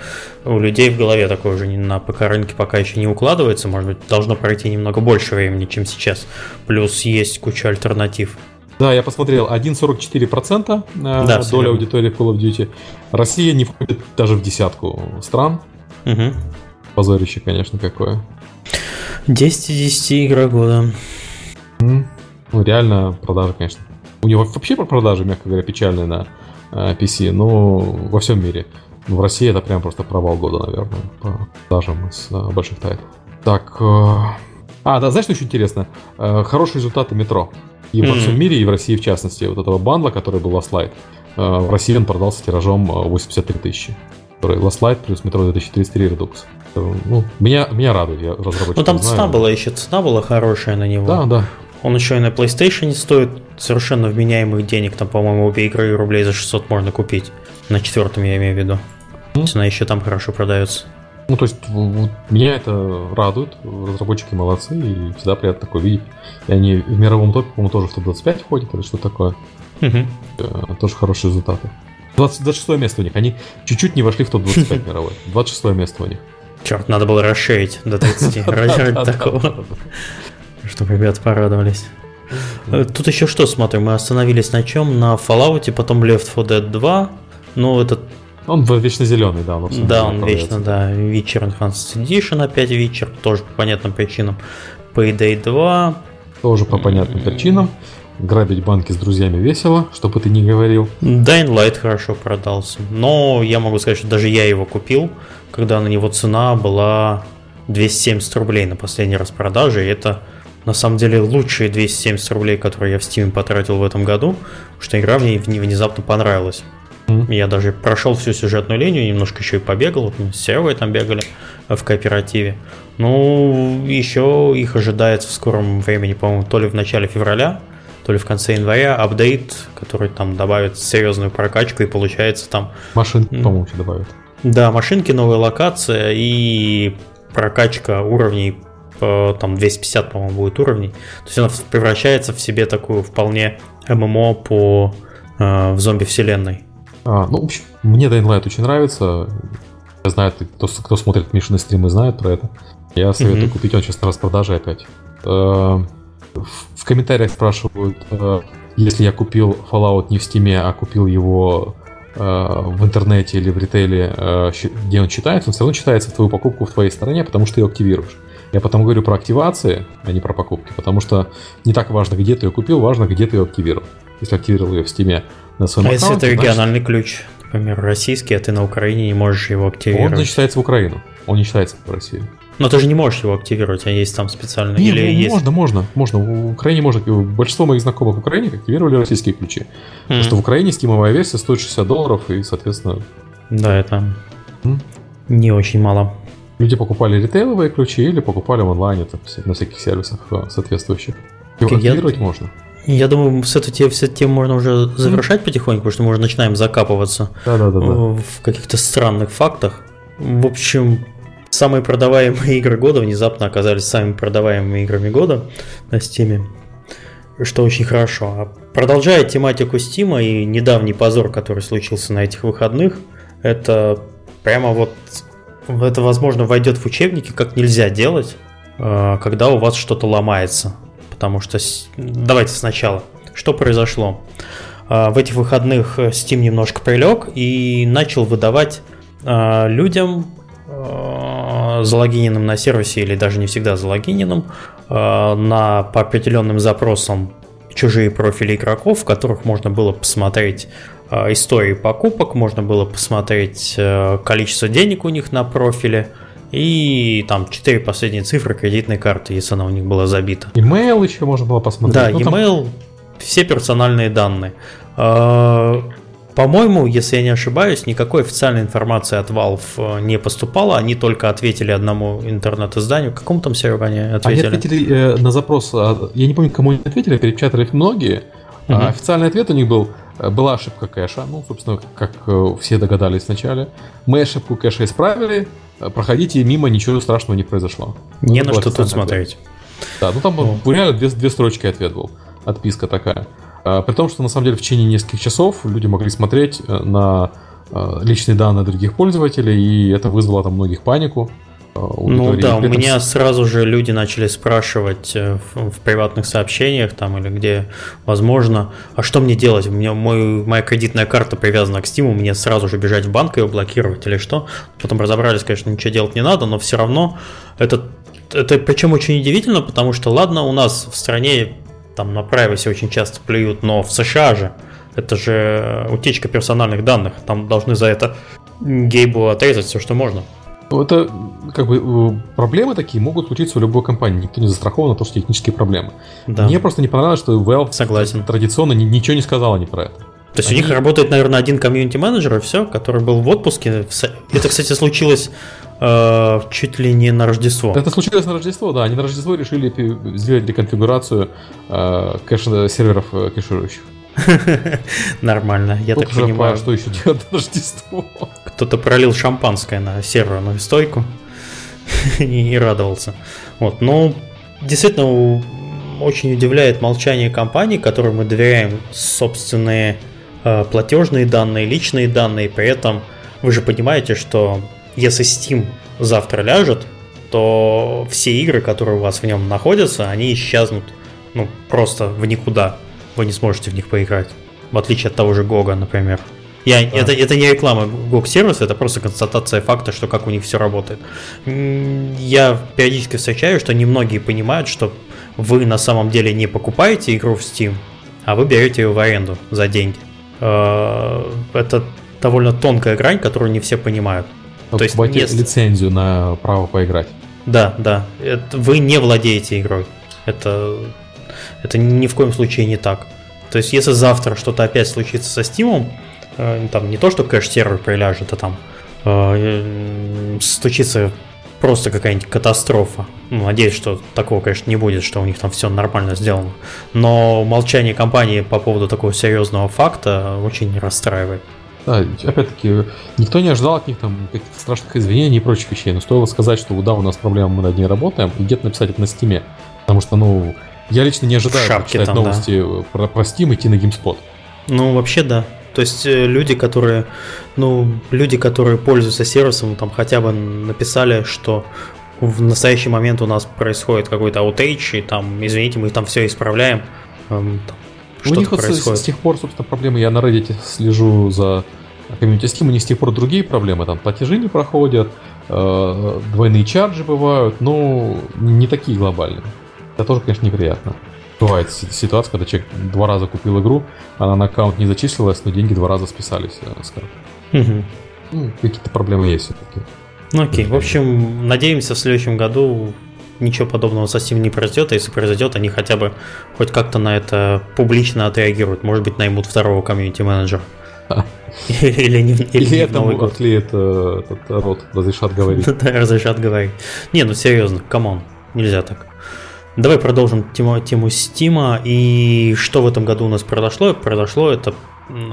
у людей в голове такое уже на ПК рынке пока еще не укладывается. Может быть, должно пройти немного больше времени, чем сейчас. Плюс есть куча альтернатив. Да, я посмотрел, 1,44% э, да, доля аудитории Call of Duty. Россия не входит даже в десятку стран. Угу. Позорище, конечно, какое. 10 из 10 игра года. Ну, реально, продажи, конечно. У него вообще по продаже, мягко говоря, печальные на э, PC, но во всем мире. Но в России это прям просто провал года, наверное, по продажам из э, больших тайтлов. Так. А, да, знаешь, что еще интересно? Хорошие результаты метро. И mm-hmm. во всем мире, и в России в частности, вот этого бандла, который был Last Light, э, в России он продался тиражом 83 э, тысячи. Который Last Light плюс Metro 2033 Redux. Э, ну, меня, меня радует, я разработчик Ну там знаю. цена была еще, цена была хорошая на него. Да, да. Он еще и на PlayStation стоит совершенно вменяемых денег. Там, по-моему, обе игры рублей за 600 можно купить. На четвертом я имею в виду. Mm-hmm. Она еще там хорошо продается. Ну, то есть, вот, меня это радует, разработчики молодцы, и всегда приятно такое видеть. И они в мировом топе, по-моему, тоже в топ-25 входят, или что такое. Угу. Тоже хорошие результаты. 20, 26 место у них. Они чуть-чуть не вошли в топ-25 мировой. 26 место у них. Черт, надо было расширить до 30 ради такого. Чтобы ребята порадовались. Э, тут еще что смотрим? Мы остановились на чем? На Fallout, потом Left 4 Dead 2. Ну, это он вечно зеленый, да. Он да, он вечно, да. Witcher Enhanced Edition опять Witcher, тоже по понятным причинам. Payday 2. Тоже по понятным причинам. Грабить банки с друзьями весело, чтобы ты не говорил. Dying Light хорошо продался. Но я могу сказать, что даже я его купил, когда на него цена была 270 рублей на последней распродаже. И это на самом деле лучшие 270 рублей, которые я в Steam потратил в этом году, потому что игра мне внезапно понравилась. Mm-hmm. Я даже прошел всю сюжетную линию, немножко еще и побегал. С Сервой там бегали в кооперативе. Ну, еще их ожидается в скором времени, по-моему, то ли в начале февраля, то ли в конце января апдейт, который там добавит серьезную прокачку и получается там... Машинки, по-моему, добавят. Да, машинки, новая локация и прокачка уровней там 250, по-моему, будет уровней. То есть она превращается в себе такую вполне ММО по э, в зомби-вселенной. А, ну, в общем, мне Dying Light очень нравится. Я знаю, кто, кто смотрит Мишины стримы, знает про это. Я советую mm-hmm. купить, он сейчас на распродаже опять. Э, в комментариях спрашивают, э, если я купил Fallout не в Steam, а купил его э, в интернете или в ритейле, где он читается, он все равно читается в твою покупку в твоей стороне, потому что ты ее активируешь. Я потом говорю про активации, а не про покупки, потому что не так важно, где ты ее купил, важно, где ты ее активировал. Если активировал ее в Steam на своем а аккаунте, если это региональный значит... ключ, например, российский, а ты на Украине не можешь его активировать? Он зачитается в Украину, он не считается в Россию. Но ты же не можешь его активировать, а есть там специально. Не, Или ну, есть... можно, можно, можно. В Украине можно. Большинство моих знакомых в Украине активировали российские ключи. Mm. Потому что в Украине стимовая версия стоит 60 долларов, и, соответственно. Да, это mm. не очень мало. Люди покупали ритейловые ключи или покупали в онлайне там, на всяких сервисах э, соответствующих. Его активировать я... можно. Я думаю, с этой все тему можно уже завершать потихоньку, потому что мы уже начинаем закапываться да, да, да, да. в каких-то странных фактах. В общем, самые продаваемые игры года внезапно оказались самыми продаваемыми играми года на Steam, что очень хорошо. А продолжая тематику Steam и недавний позор, который случился на этих выходных, это прямо вот это, возможно, войдет в учебники, как нельзя делать, э, когда у вас что-то ломается. Потому что давайте сначала. Что произошло? Э, в этих выходных Steam немножко прилег и начал выдавать э, людям залогиненным на сервисе или даже не всегда залогиненным на по определенным запросам чужие профили игроков, в которых можно было посмотреть истории покупок, можно было посмотреть количество денег у них на профиле и там четыре последние цифры кредитной карты, если она у них была забита. Email еще можно было посмотреть. Да, ну, email, там... все персональные данные. Э, по-моему, если я не ошибаюсь, никакой официальной информации от Valve не поступало, они только ответили одному интернет-изданию. Какому там серверу они ответили? Они ответили э, на запрос, а, я не помню, кому они ответили, перепечатали многие. Угу. А официальный ответ у них был, Э, была ошибка кэша, ну, собственно, как э, все догадались вначале. Мы ошибку кэша исправили, э, проходите мимо, ничего страшного не произошло. Не на что тут смотреть. Да, ну там О. реально две, две строчки ответ был, отписка такая. При том, что на самом деле в течение нескольких часов люди могли смотреть на личные данные других пользователей, и это вызвало там многих панику. Ну да, у меня сразу же люди начали спрашивать э, в, в приватных сообщениях там или где возможно, а что мне делать? У меня мой, моя кредитная карта привязана к Steam, мне сразу же бежать в банк и его блокировать или что? Потом разобрались, конечно, ничего делать не надо, но все равно это, это причем очень удивительно, потому что ладно, у нас в стране там на privacy очень часто плюют, но в США же это же утечка персональных данных, там должны за это Гейбу отрезать все, что можно. Это как бы э, проблемы такие могут случиться в любой компании. Никто не застрахован на то, что технические проблемы. Да. Мне просто не понравилось, что Valve Согласен. традиционно ничего не сказала не про это. То есть Они... у них работает, наверное, один комьюнити-менеджер, и все, который был в отпуске. Это, кстати, случилось э, чуть ли не на Рождество. Это случилось на Рождество, да. Они на Рождество решили сделать реконфигурацию э, кэш-серверов э, кэширующих. Нормально, я так понимаю. что еще делать на Рождество. Кто-то пролил шампанское на серверную стойку и радовался. Вот, но действительно очень удивляет молчание компании, которой мы доверяем собственные э, платежные данные, личные данные. При этом вы же понимаете, что если Steam завтра ляжет, то все игры, которые у вас в нем находятся, они исчезнут ну, просто в никуда вы не сможете в них поиграть. В отличие от того же Гога, например. Я, да. это, это не реклама GOG сервиса, это просто констатация факта, что как у них все работает. Я периодически встречаю, что немногие понимают, что вы на самом деле не покупаете игру в Steam, а вы берете ее в аренду за деньги. Э, это довольно тонкая грань, которую не все понимают. Вы То есть не... лицензию на право поиграть. Да, да. Это, вы не владеете игрой. Это это ни в коем случае не так. То есть, если завтра что-то опять случится со Steam, э, там не то, что кэш-сервер приляжет, а там э, случится просто какая-нибудь катастрофа. Ну, надеюсь, что такого, конечно, не будет, что у них там все нормально сделано. Но молчание компании по поводу такого серьезного факта очень расстраивает. Да, опять-таки, никто не ожидал от них там каких-то страшных извинений и прочих вещей. Но стоило сказать, что да, у нас проблема, мы над ней работаем, и где-то написать это на Steam-е. Потому что, ну, я лично не ожидаю Шапки читать там, новости да. про, про Steam идти на GameSpot. Ну, вообще да. То есть э, люди, которые, ну, люди, которые пользуются сервисом, там хотя бы написали, что в настоящий момент у нас происходит какой-то outage, и там, извините, мы там все исправляем. Эм, у них вот с, с тех пор, собственно, проблемы, я на Reddit слежу за community Steam, у них с тех пор другие проблемы, там платежи не проходят, э, двойные чарджи бывают, но не такие глобальные. Это тоже, конечно, неприятно. Бывает ситуация, когда человек два раза купил игру, она на аккаунт не зачислилась, но деньги два раза списались э, с карты. Ну, какие-то проблемы есть все-таки. Ну окей, в общем, надеемся, в следующем году ничего подобного со Steam не произойдет, а если произойдет, они хотя бы хоть как-то на это публично отреагируют. Может быть, наймут второго комьюнити-менеджера. Или, не, или, этому э, этот рот, разрешат говорить. Да, разрешат говорить. Не, ну серьезно, come on, нельзя так. Давай продолжим тему, тему Steam-а. И что в этом году у нас произошло? Произошло это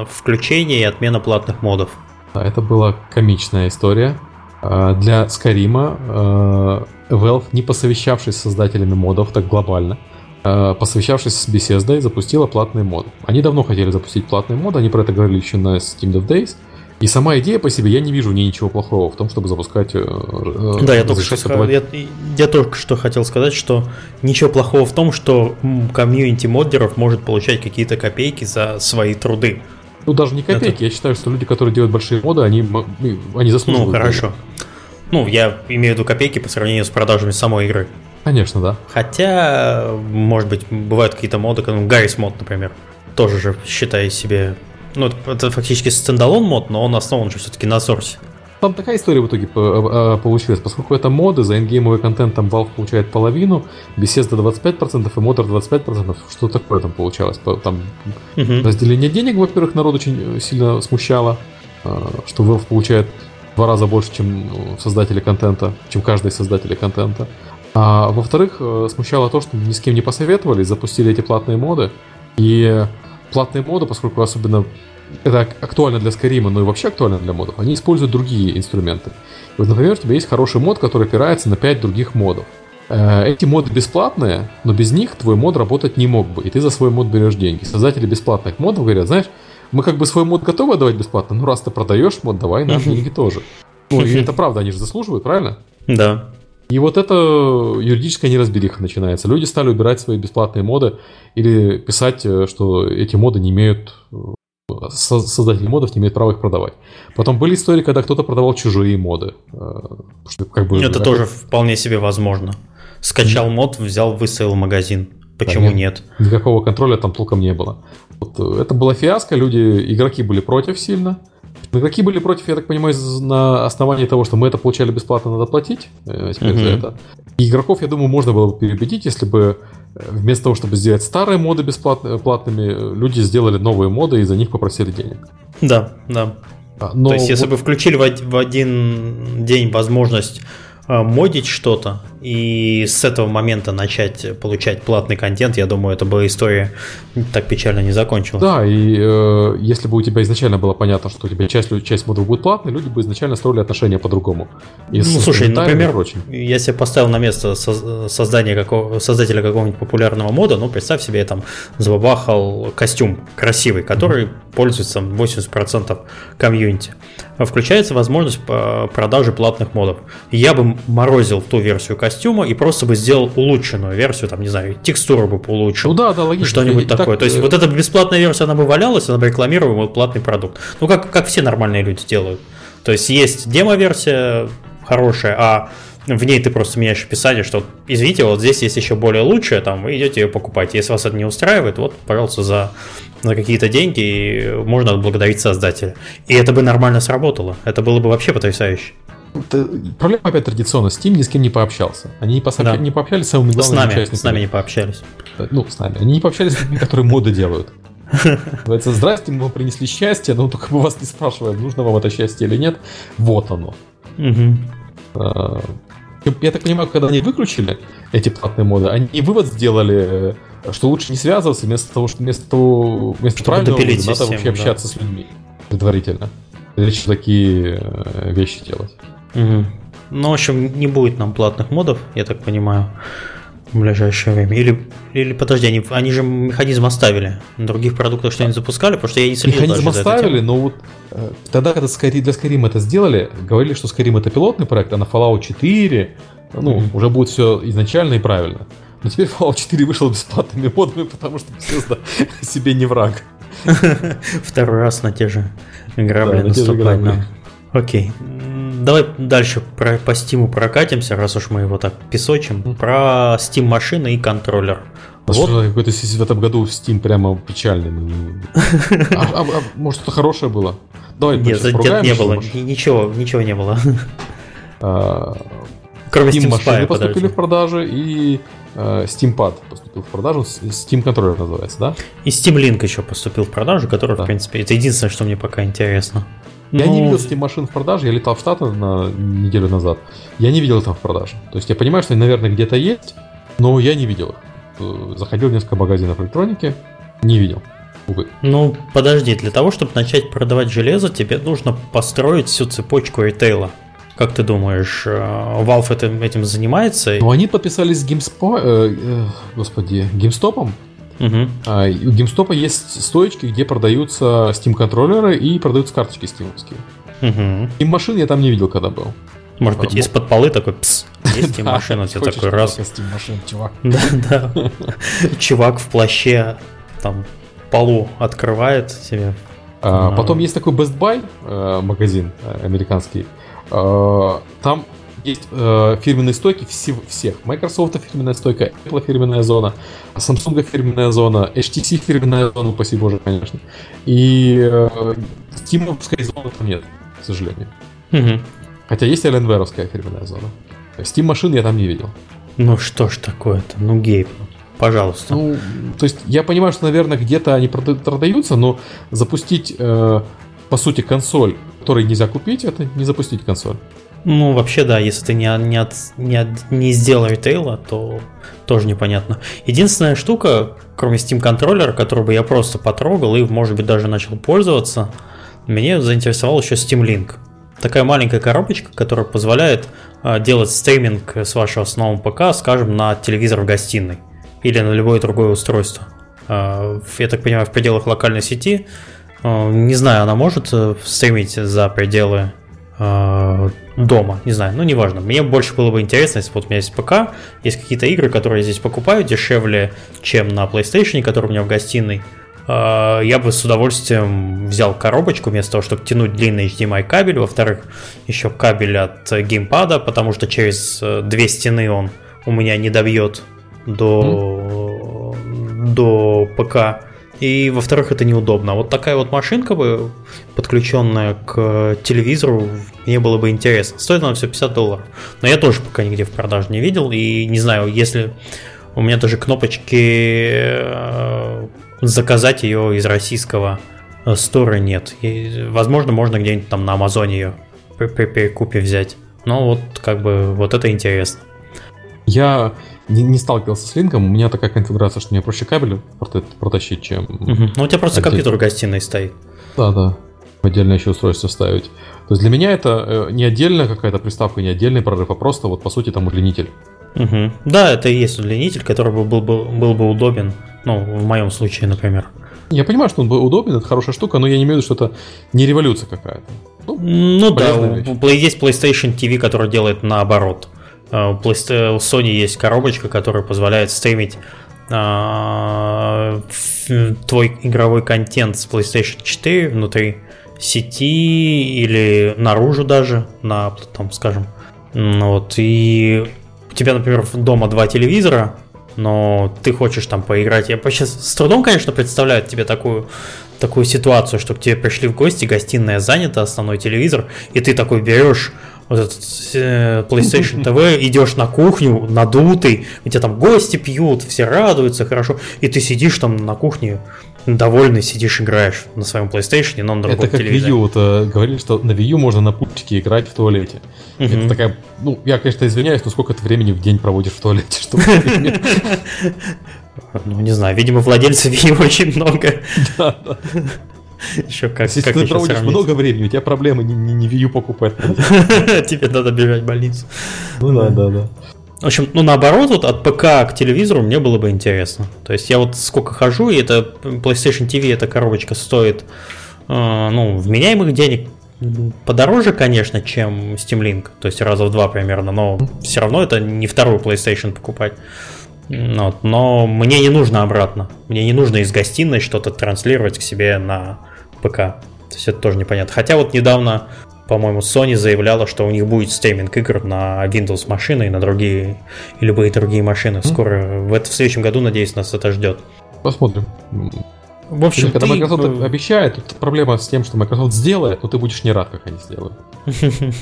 включение и отмена платных модов. Это была комичная история. А, Для Skyrim-а э, Valve, не посовещавшись с создателями модов так глобально, э, посовещавшись с Bethesda, запустила платные моды. Они давно хотели запустить платные моды, они про это говорили еще на Steam Dev Days. И сама идея по себе, я не вижу в ней ничего плохого в том, чтобы запускать... э, э, Да, я только, что, создавать- я, я только что хотел сказать, что ничего плохого в том, что комьюнити моддеров может получать какие-то копейки за свои труды. Ну, даже не копейки. Я считаю, что люди, которые делают большие моды, они, ну, они заслуживают. Ну, хорошо. Ну, я имею в виду копейки по сравнению с продажами самой игры. Конечно, да. Хотя, может быть, бывают какие-то моды, ну, Гаррис мод, например. Тоже же считаю себе... Ну, это, фактически стендалон мод, но он основан же все-таки на сорсе. Там такая история в итоге по- э, получилась. Поскольку это моды, за ингеймовый контент там Valve получает половину, Bethesda 25% и Motor 25%. Что такое там получалось? По- Там Мгм. разделение денег, во-первых, народ очень э, сильно смущало, э, что Valve получает в два раза больше, чем э, создатели контента, чем каждый из создателей контента. А во-вторых, э, смущало то, что ни с кем не посоветовались, запустили эти платные моды. И платные моды, поскольку особенно это ак- актуально для Скарима, но и вообще актуально для модов, они используют другие инструменты. Вот, например, у тебя есть хороший мод, который опирается на 5 других модов. Э, Эти моды бесплатные, но без них твой мод работать не мог бы, и ты за свой мод берешь деньги. Создатели бесплатных модов говорят, знаешь, мы как бы свой мод готовы отдавать бесплатно, но раз ты продаешь мод, давай нам деньги тоже. Ну, и это правда, они же заслуживают, правильно? Да. И вот это юридическая неразбериха начинается. Люди стали убирать свои бесплатные моды или писать, э, что эти моды не имеют... э, со- Создатели модов не имеют права их продавать. Потом были истории, когда кто-то продавал чужие моды. э, что как бы, Это тоже вполне себе возможно. Скачал мод, взял, выставил в магазин. Почему Да, нет? Никакого контроля там толком не было. Вот, это была фиаско, люди, игроки были против сильно. Игроки были против, я так понимаю, на основании того, что мы это получали бесплатно, надо платить э, теперь за Мгм. это. И игроков, я думаю, можно было бы переубедить, если бы э, вместо того, чтобы сделать старые моды бесплатными, платными, э, люди сделали новые моды и за них попросили денег. Да, да. А, Но То есть, если вот- бы включили в, од- в один день возможность э, модить что-то и с этого момента начать получать платный контент, я думаю, это бы история так печально не закончилась. Да, и э, если бы у тебя изначально было понятно, что у тебя часть, часть модов будет платной, люди бы изначально строили отношения по-другому. И Ну, слушай, например, прочим. я себе поставил на место соз- создания какого, создателя какого-нибудь популярного мода, ну, представь себе, я там забабахал костюм красивый, который пользуется 80% комьюнити. Включается возможность по- продажи платных модов. Я бы морозил ту версию костюма и просто бы сделал улучшенную версию, там, не знаю, текстуру бы улучшил. Ну да, да, логично. Что-нибудь И так, такое. То есть э, вот эта бесплатная версия, она бы валялась, она бы рекламировала платный продукт. Ну, как, как все нормальные люди делают. То есть есть демо-версия хорошая, а в ней ты просто меняешь описание, что, извините, вот здесь есть еще более лучшая, там, вы идете ее покупать. Если вас это не устраивает, вот, пожалуйста, за, за какие-то деньги и можно отблагодарить создателя. И это бы нормально сработало. Это было бы вообще потрясающе. Проблема опять традиционно. Steam ни с кем не пообщался. Они не, пособща- Да. не пообщались с самыми С главными нами, участниками. с нами не пообщались. Ну, с нами. Они не пообщались с людьми, которые моды делают. Говорится, здрасте, мы вам принесли счастье, но только мы вас не спрашиваем, нужно вам это счастье или нет. Вот оно. А, Я так понимаю, когда они выключили эти платные моды, они вывод сделали, э, что лучше не связываться, вместо того, что вместо того, вместо Чтобы правильного надо систему, вообще да. общаться с людьми предварительно. Лишь такие э, вещи делать. Мгм. Ну, в общем, не будет нам платных модов, я так понимаю, в ближайшее время. Или, или подожди, они, они же механизм оставили. На других продуктах что-нибудь запускали, потому что я не следил Механизм даже оставили, но вот э, тогда, когда для Skyrim это сделали, говорили, что Skyrim это пилотный проект, а на Fallout 4 ну, Мгм. уже будет все изначально и правильно. Но теперь Fallout 4 вышел бесплатными модами, потому что Bethesda себе не враг. Второй раз на те же грабли Да, наступать. Окей. Давай дальше про, по Steam прокатимся, раз уж мы его так песочим. Про Steam машины и контроллер. Вот. Вот. Какой-то в этом году Steam прямо печальный. А, а- а может, что-то хорошее было? Давай Нет, нет, не было. Ничего, ничего не было. А, Кроме Steam Steam машины Spy, поступили подожди. в продажи, и э, Steam Pad поступил в продажу, Steam контроллер называется, да? И Steam Link еще поступил в продажу, который, да. в принципе, это единственное, что мне пока интересно. Я ну... не видел Steam машин в продаже, я летал в Штаты на неделю назад. Я не видел их там в продаже. То есть я понимаю, что они, наверное, где-то есть, но я не видел их. Э, заходил в несколько магазинов электроники, не видел. Увы. Ну, подожди, для того, чтобы начать продавать железо, тебе нужно построить всю цепочку ритейла. Как ты думаешь, э, Valve этим, этим занимается? Ну, они подписались с GameSpo, э, э, господи, GameStop. Угу. А, у GameStop есть стоечки, где продаются Steam контроллеры и продаются карточки стимовские. Угу. И машин я там не видел, когда был. Может быть, а, из-под полы такой пс, есть Steam машина, у тебя такой раз. Steam машин, чувак. Да, да. Чувак в плаще там полу открывает себе. А, потом есть такой Best Buy э, магазин э, американский. Там есть фирменные стойки всех. Microsoft фирменная стойка, Apple фирменная зона, Samsung фирменная зона, HTC фирменная зона, спасибо боже, конечно. И Steam зоны там нет, к сожалению. Угу. Хотя есть Alienware фирменная зона. Steam машин я там не видел. Ну что ж такое-то, ну Гейб. Пожалуйста. Ну, то есть я понимаю, что, наверное, где-то они продаются, но запустить, э, по сути, консоль, которой нельзя купить, это не запустить консоль. Ну, вообще, да, если ты не, не, от, не, от, не сделал ритейла, то тоже непонятно. Единственная штука, кроме Steam контроллера, который бы я просто потрогал и, может быть, даже начал пользоваться, мне заинтересовал еще Steam Link. Такая маленькая коробочка, которая позволяет э, делать стриминг с вашего основного ПК, скажем, на телевизор в гостиной или на любое другое устройство. А, я так понимаю, в пределах локальной сети. А, не знаю, она может э, стримить за пределы а, дома, не знаю, ну неважно. Мне больше было бы интересно, если вот у меня есть ПК, есть какие-то игры, которые я здесь покупаю дешевле, чем на PlayStation, который у меня в гостиной. Я бы с удовольствием взял коробочку вместо того, чтобы тянуть длинный HDMI кабель. Во-вторых, еще кабель от геймпада, потому что через э, две стены он у меня не добьет до, mm. до ПК. И, во-вторых, это неудобно. Вот такая вот машинка бы, подключенная к телевизору, мне было бы интересно. Стоит она все 50 долларов. Но я тоже пока нигде в продаже не видел. И не знаю, если у меня даже кнопочки э, заказать ее из российского э, стора нет. И, возможно, можно где-нибудь там на Амазоне ее при перекупе взять. Но вот как бы вот это интересно. Я не, не сталкивался с линком, у меня такая конфигурация, что мне проще кабель протащить, чем... Угу. Ну, у тебя просто отдель... компьютер в гостиной стоит. Да, да. Отдельное еще устройство ставить. То есть для меня это э, не отдельная какая-то приставка, не отдельный прорыв, а просто вот по сути там удлинитель. Угу. Да, это и есть удлинитель, который был, был, был, был бы удобен, ну, в моем случае, например. Я понимаю, что он был удобен, это хорошая штука, но я не имею в виду, что это не революция какая-то. Ну, ну да, вещь. есть PlayStation TV, который делает наоборот. Э, у Sony есть коробочка, которая позволяет стримить а, твой игровой контент с PlayStation 4 внутри сети или наружу даже, на, там, скажем. Вот, и у тебя, например, дома два телевизора, но ты хочешь там поиграть. Я сейчас с трудом, конечно, представляю тебе такую, такую ситуацию, что к тебе пришли в гости, гостиная занята, основной телевизор, и ты такой берешь вот этот э, PlayStation TV, идешь на кухню, надутый, у тебя там гости пьют, все радуются, хорошо, и ты сидишь там на кухне, довольный, сидишь, играешь на своем PlayStation, но на другом Это как телевизоре. Wii U, вот, э, говорили, что на Wii U можно на пультике играть в туалете. Угу. Это такая, ну, я, конечно, извиняюсь, но сколько ты времени в день проводишь в туалете, чтобы... Ну, не знаю, видимо, владельцев Wii очень много. Да, да. Еще как, Если как ты проводишь сравнить? много времени, у тебя проблемы не, не, не U покупать. Тебе надо бежать в больницу. Ну да, да, да. В общем, ну наоборот, вот от ПК к телевизору мне было бы интересно. То есть я вот сколько хожу, и это PlayStation TV, эта коробочка стоит, э, ну, вменяемых денег подороже, конечно, чем Steam Link, то есть раза в два примерно, но все равно это не вторую PlayStation покупать. Вот, но мне не нужно обратно. Мне не нужно из гостиной что-то транслировать к себе на ПК. То есть это тоже непонятно. Хотя вот недавно, по-моему, Sony заявляла, что у них будет стриминг игр на Windows машины и на другие, и любые другие машины. Скоро, в, это, в следующем году, надеюсь, нас это ждет. Посмотрим. В общем, когда ты... Microsoft обещает, тут проблема с тем, что Microsoft сделает, но ты будешь не рад, как они сделают.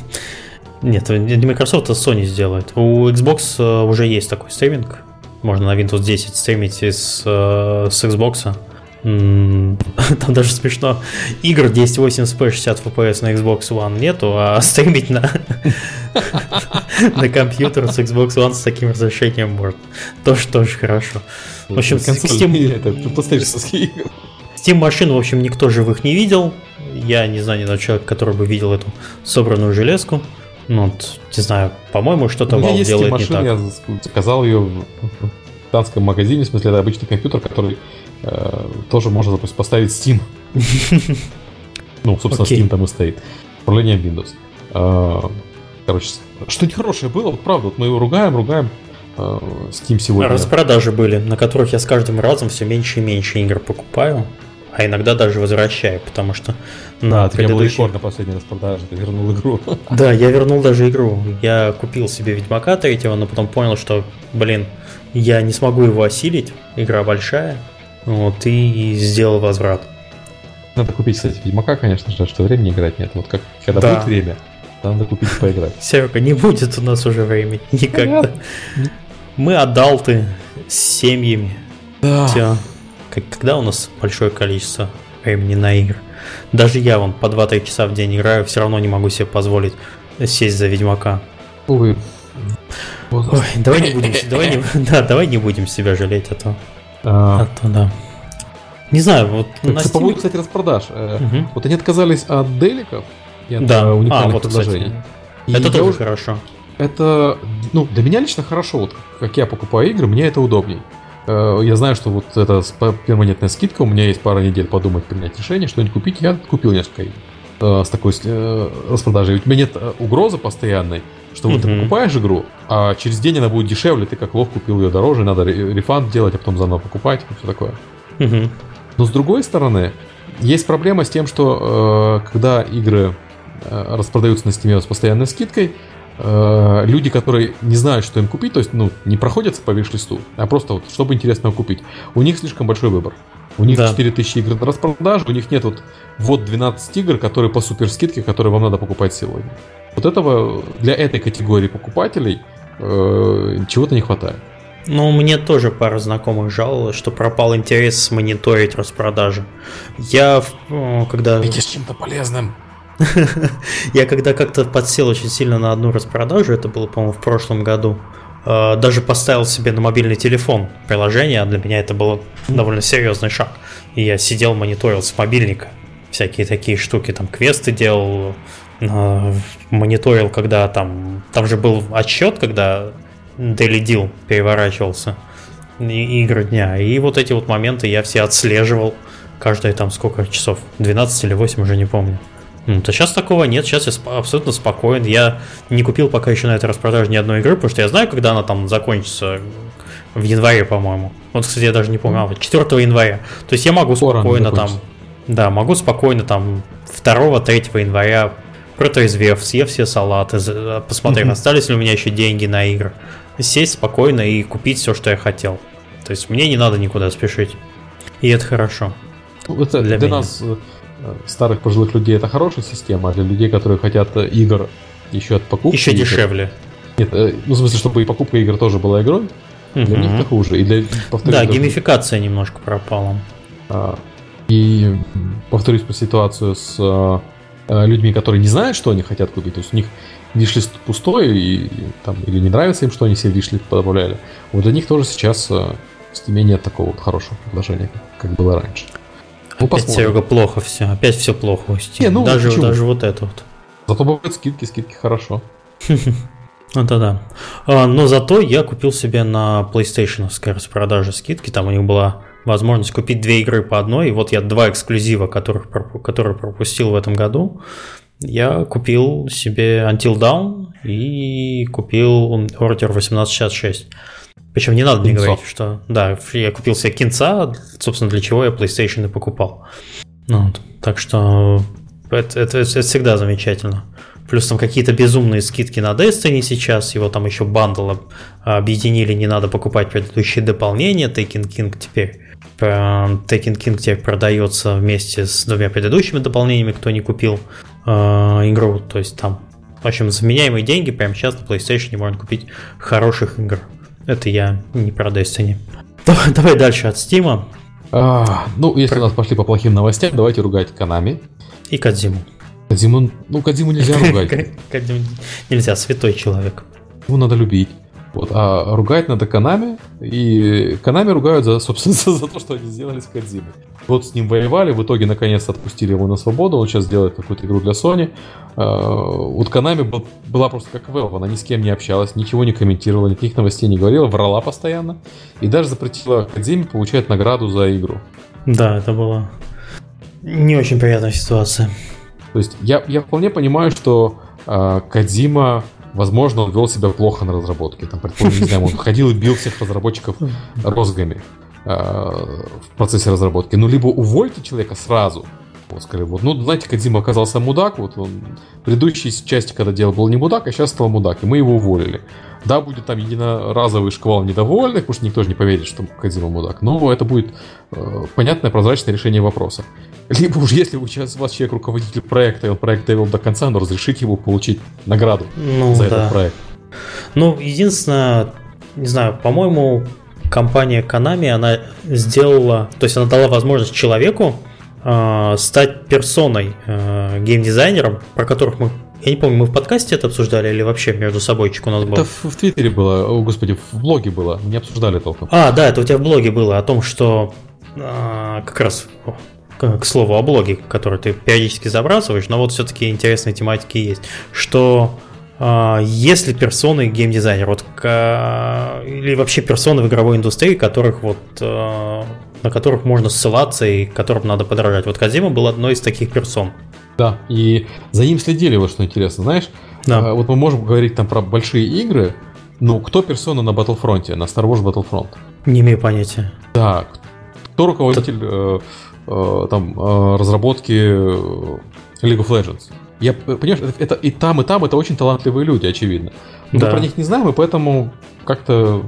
Нет, не Microsoft, а Sony сделает. У Xbox э, уже есть такой стриминг можно на Windows 10 стримить с, э, с Xbox. Там даже смешно. Игр 1080p 60 FPS на Xbox One нету, а стримить на, на компьютер с Xbox One с таким разрешением может. Тоже тоже хорошо. В общем, Steam... это Steam машин, в общем, никто живых не видел. Я не знаю ни одного человека, который бы видел эту собранную железку. Ну, вот, не знаю, по-моему, что-то Valve делает не так. Я заказал ее в британском магазине, в смысле, это обычный компьютер, который э, тоже можно допустим, поставить Steam. Ну, собственно, Steam там и стоит. Управление Windows. Э, короче, что нехорошее было, вот правда, вот мы его ругаем, ругаем. Э, Steam сегодня. Распродажи были, на которых я с каждым разом все меньше и меньше игр покупаю а иногда даже возвращаю, потому что на да, предыдущий... рекорд на последней распродаже, ты вернул игру. Да, я вернул даже игру. Я купил себе Ведьмака третьего, но потом понял, что, блин, я не смогу его осилить, игра большая, вот, и сделал возврат. Надо купить, кстати, Ведьмака, конечно же, что времени играть нет. Вот как когда да. будет время, надо купить и поиграть. Серега, не будет у нас уже времени никогда. Мы адалты с семьями. Да. Все когда у нас большое количество времени на игры. Даже я вон по 2-3 часа в день играю, все равно не могу себе позволить сесть за Ведьмака. Увы. Ой, давай не будем, давай не, да, давай не будем себя жалеть, а то, а, то да. Не знаю, вот так, на Steam... Кстати, распродаж. Угу. Вот они отказались от деликов и от да. уникальных а, вот, предложений. Кстати, это тоже уже... хорошо. Это, ну, для меня лично хорошо. Вот как я покупаю игры, мне это удобней. Э, я знаю, что вот эта перманентная скидка, у меня есть пара недель подумать, принять решение, что-нибудь купить. Я купил несколько игр э, с такой э, распродажей. У тебя нет угрозы постоянной, что вот ты покупаешь игру, а через день она будет дешевле, ты как лох купил ее дороже, надо рефанд делать, а потом заново покупать, и все такое. Но с другой стороны, есть проблема с тем, что когда игры распродаются на Steam с постоянной скидкой, э, люди, которые не знают, что им купить, то есть, ну, не проходятся по виш-листу, а просто вот, чтобы интересного купить, у них слишком большой выбор. У них да. 4000 игр на распродаже, у них нет вот, вот 12 игр, которые по супер скидке, которые вам надо покупать сегодня. Вот этого для этой категории покупателей э, чего-то не хватает. Ну, мне тоже пара знакомых жаловалась, что пропал интерес мониторить распродажи. Я, когда... Видишь чем-то полезным. Я когда как-то подсел очень сильно на одну распродажу, это было, по-моему, в прошлом году, э, даже поставил себе на мобильный телефон приложение, а для меня это был довольно серьезный шаг. И я сидел, мониторил с мобильника всякие такие штуки, там квесты делал, э, мониторил, когда там, там же был отсчет, когда Daily Deal переворачивался, игры дня, и вот эти вот моменты я все отслеживал, каждые там сколько часов, 12 или 8, уже не помню. Ну, то сейчас такого нет, сейчас я абсолютно спокоен. Я не купил пока еще на этой распродаже ни одной игры, потому что я знаю, когда она там закончится в январе, по-моему. Вот, кстати, я даже не помню, а, 4 января. То есть я могу спокойно там, да, могу спокойно там 2-3 января протрезвев, съев все салаты, посмотрев, остались ли у меня еще деньги на игры, сесть спокойно и купить все, что я хотел. То есть мне не надо никуда спешить. И это хорошо. Это для, для нас э, Э, старых пожилых людей это хорошая система, а для людей, которые хотят э, игр еще от покупки... Еще дешевле. Нет, э, ну в смысле, чтобы и покупка игр тоже была игрой, для них это хуже. И для, повторюсь, да, геймификация немножко пропала. А, и повторюсь по ситуацию с а, людьми, которые не знают, что они хотят купить. То есть у них вишлист пустой, и, там, или не нравится им, что они себе вишлист добавляли. Вот для них тоже сейчас в Steam нет такого вот хорошего предложения, как было раньше. Ну, Опять, Серега, плохо все. Опять все плохо у Steam. Не, ну, даже, даже вот это вот. Зато бывают скидки, скидки хорошо. Ну да, да. А, но зато я купил себе на PlayStation распродаже скидки. Там у них была возможность купить две игры по одной. И вот я два эксклюзива, которых, которые пропустил в этом году. Я купил себе Until Dawn и купил Order 1866. Причем не надо мне говорить, что да, я купил себе кинца, собственно, для чего я PlayStation и покупал. Ну, вот. Так что это, это, это всегда замечательно. Плюс там какие-то безумные скидки на Destiny сейчас, его там еще бандл объединили, не надо покупать предыдущие дополнения, Taken King теперь Taken King теперь продается вместе с двумя предыдущими дополнениями, кто не купил э, игру, то есть там, в общем, заменяемые деньги прямо сейчас на PlayStation можно купить хороших игр. Это я не про Destiny. Давай, давай дальше от Стима. А, ну, если у нас пошли по плохим новостям, давайте ругать Канами. И Кадзиму. Кадзиму, ну, Кадзиму нельзя ругать. Кадзиму нельзя, святой человек. Его надо любить. Вот, а ругать надо Канами, и Канами ругают за, собственно, за то, что они сделали с Кадзимой. Вот с ним воевали, в итоге наконец отпустили его на свободу, он сейчас делает какую-то игру для Sony. А, вот Канами был, была просто как Valve, она ни с кем не общалась, ничего не комментировала, никаких новостей не говорила, врала постоянно, и даже запретила Кадзиме получать награду за игру. Да, это была не очень приятная ситуация. То есть я, я вполне понимаю, что э, Кадзима Возможно, он вел себя плохо на разработке. Там, предположим, не знаю, он ходил и бил всех разработчиков розгами э, в процессе разработки. Ну, либо увольте человека сразу, вот, сказали, вот, ну, знаете, Кадзима оказался мудак, вот он предыдущей части, когда делал, был не мудак, а сейчас стал мудак, и мы его уволили. Да, будет там единоразовый шквал недовольных, потому что никто же не поверит, что Кадзима мудак, но это будет э, понятное, прозрачное решение вопроса. Либо уж если у вас человек руководитель проекта, и он проект довел до конца, но разрешите ему получить награду ну, за да. этот проект. Ну, единственное, не знаю, по-моему, компания Konami, она сделала, то есть она дала возможность человеку стать персоной, э, геймдизайнером, про которых мы я не помню, мы в подкасте это обсуждали или вообще между собой у нас было? Это в, в Твиттере было, о господи, в блоге было, не обсуждали толком. А, да, это у тебя в блоге было о том, что а, как раз к, к слову о блоге, который ты периодически забрасываешь, но вот все-таки интересные тематики есть, что а, если персоны геймдизайнер, вот, к, или вообще персоны в игровой индустрии, которых вот, а, на которых можно ссылаться и которым надо подражать. Вот Казима был одной из таких персон. Да, и за ним следили, вот что интересно, знаешь, да. А, вот мы можем говорить там про большие игры, ну, кто персона на Battlefront, на Star Wars Battlefront? Не имею понятия. Да, кто руководитель э, э, там э, разработки League of Legends? Я, понимаешь, это и там, и там это очень талантливые люди, очевидно. Но да. мы про них не знаем, и поэтому как-то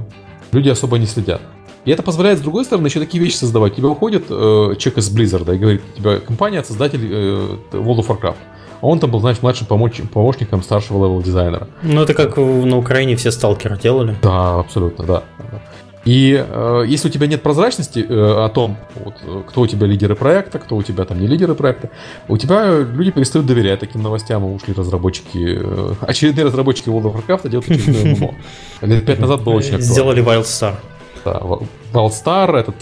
люди особо не следят. И это позволяет, с другой стороны, еще такие вещи создавать. Тебе уходит э, человек из Blizzard и говорит, у тебя компания, создатель э, World of Warcraft. А он там был, значит, младшим помощ- помощником старшего level дизайнера. Ну, это как на Украине все сталкеры делали. Да, абсолютно, да. И э, если у тебя нет прозрачности э, о том, вот, кто у тебя лидеры проекта, кто у тебя там не лидеры проекта, у тебя люди перестают доверять таким новостям, ушли разработчики, э, очередные разработчики World of Warcraft делают очередное ММО. Лет пять назад было очень актуально. Сделали WildStar. Да, WildStar, этот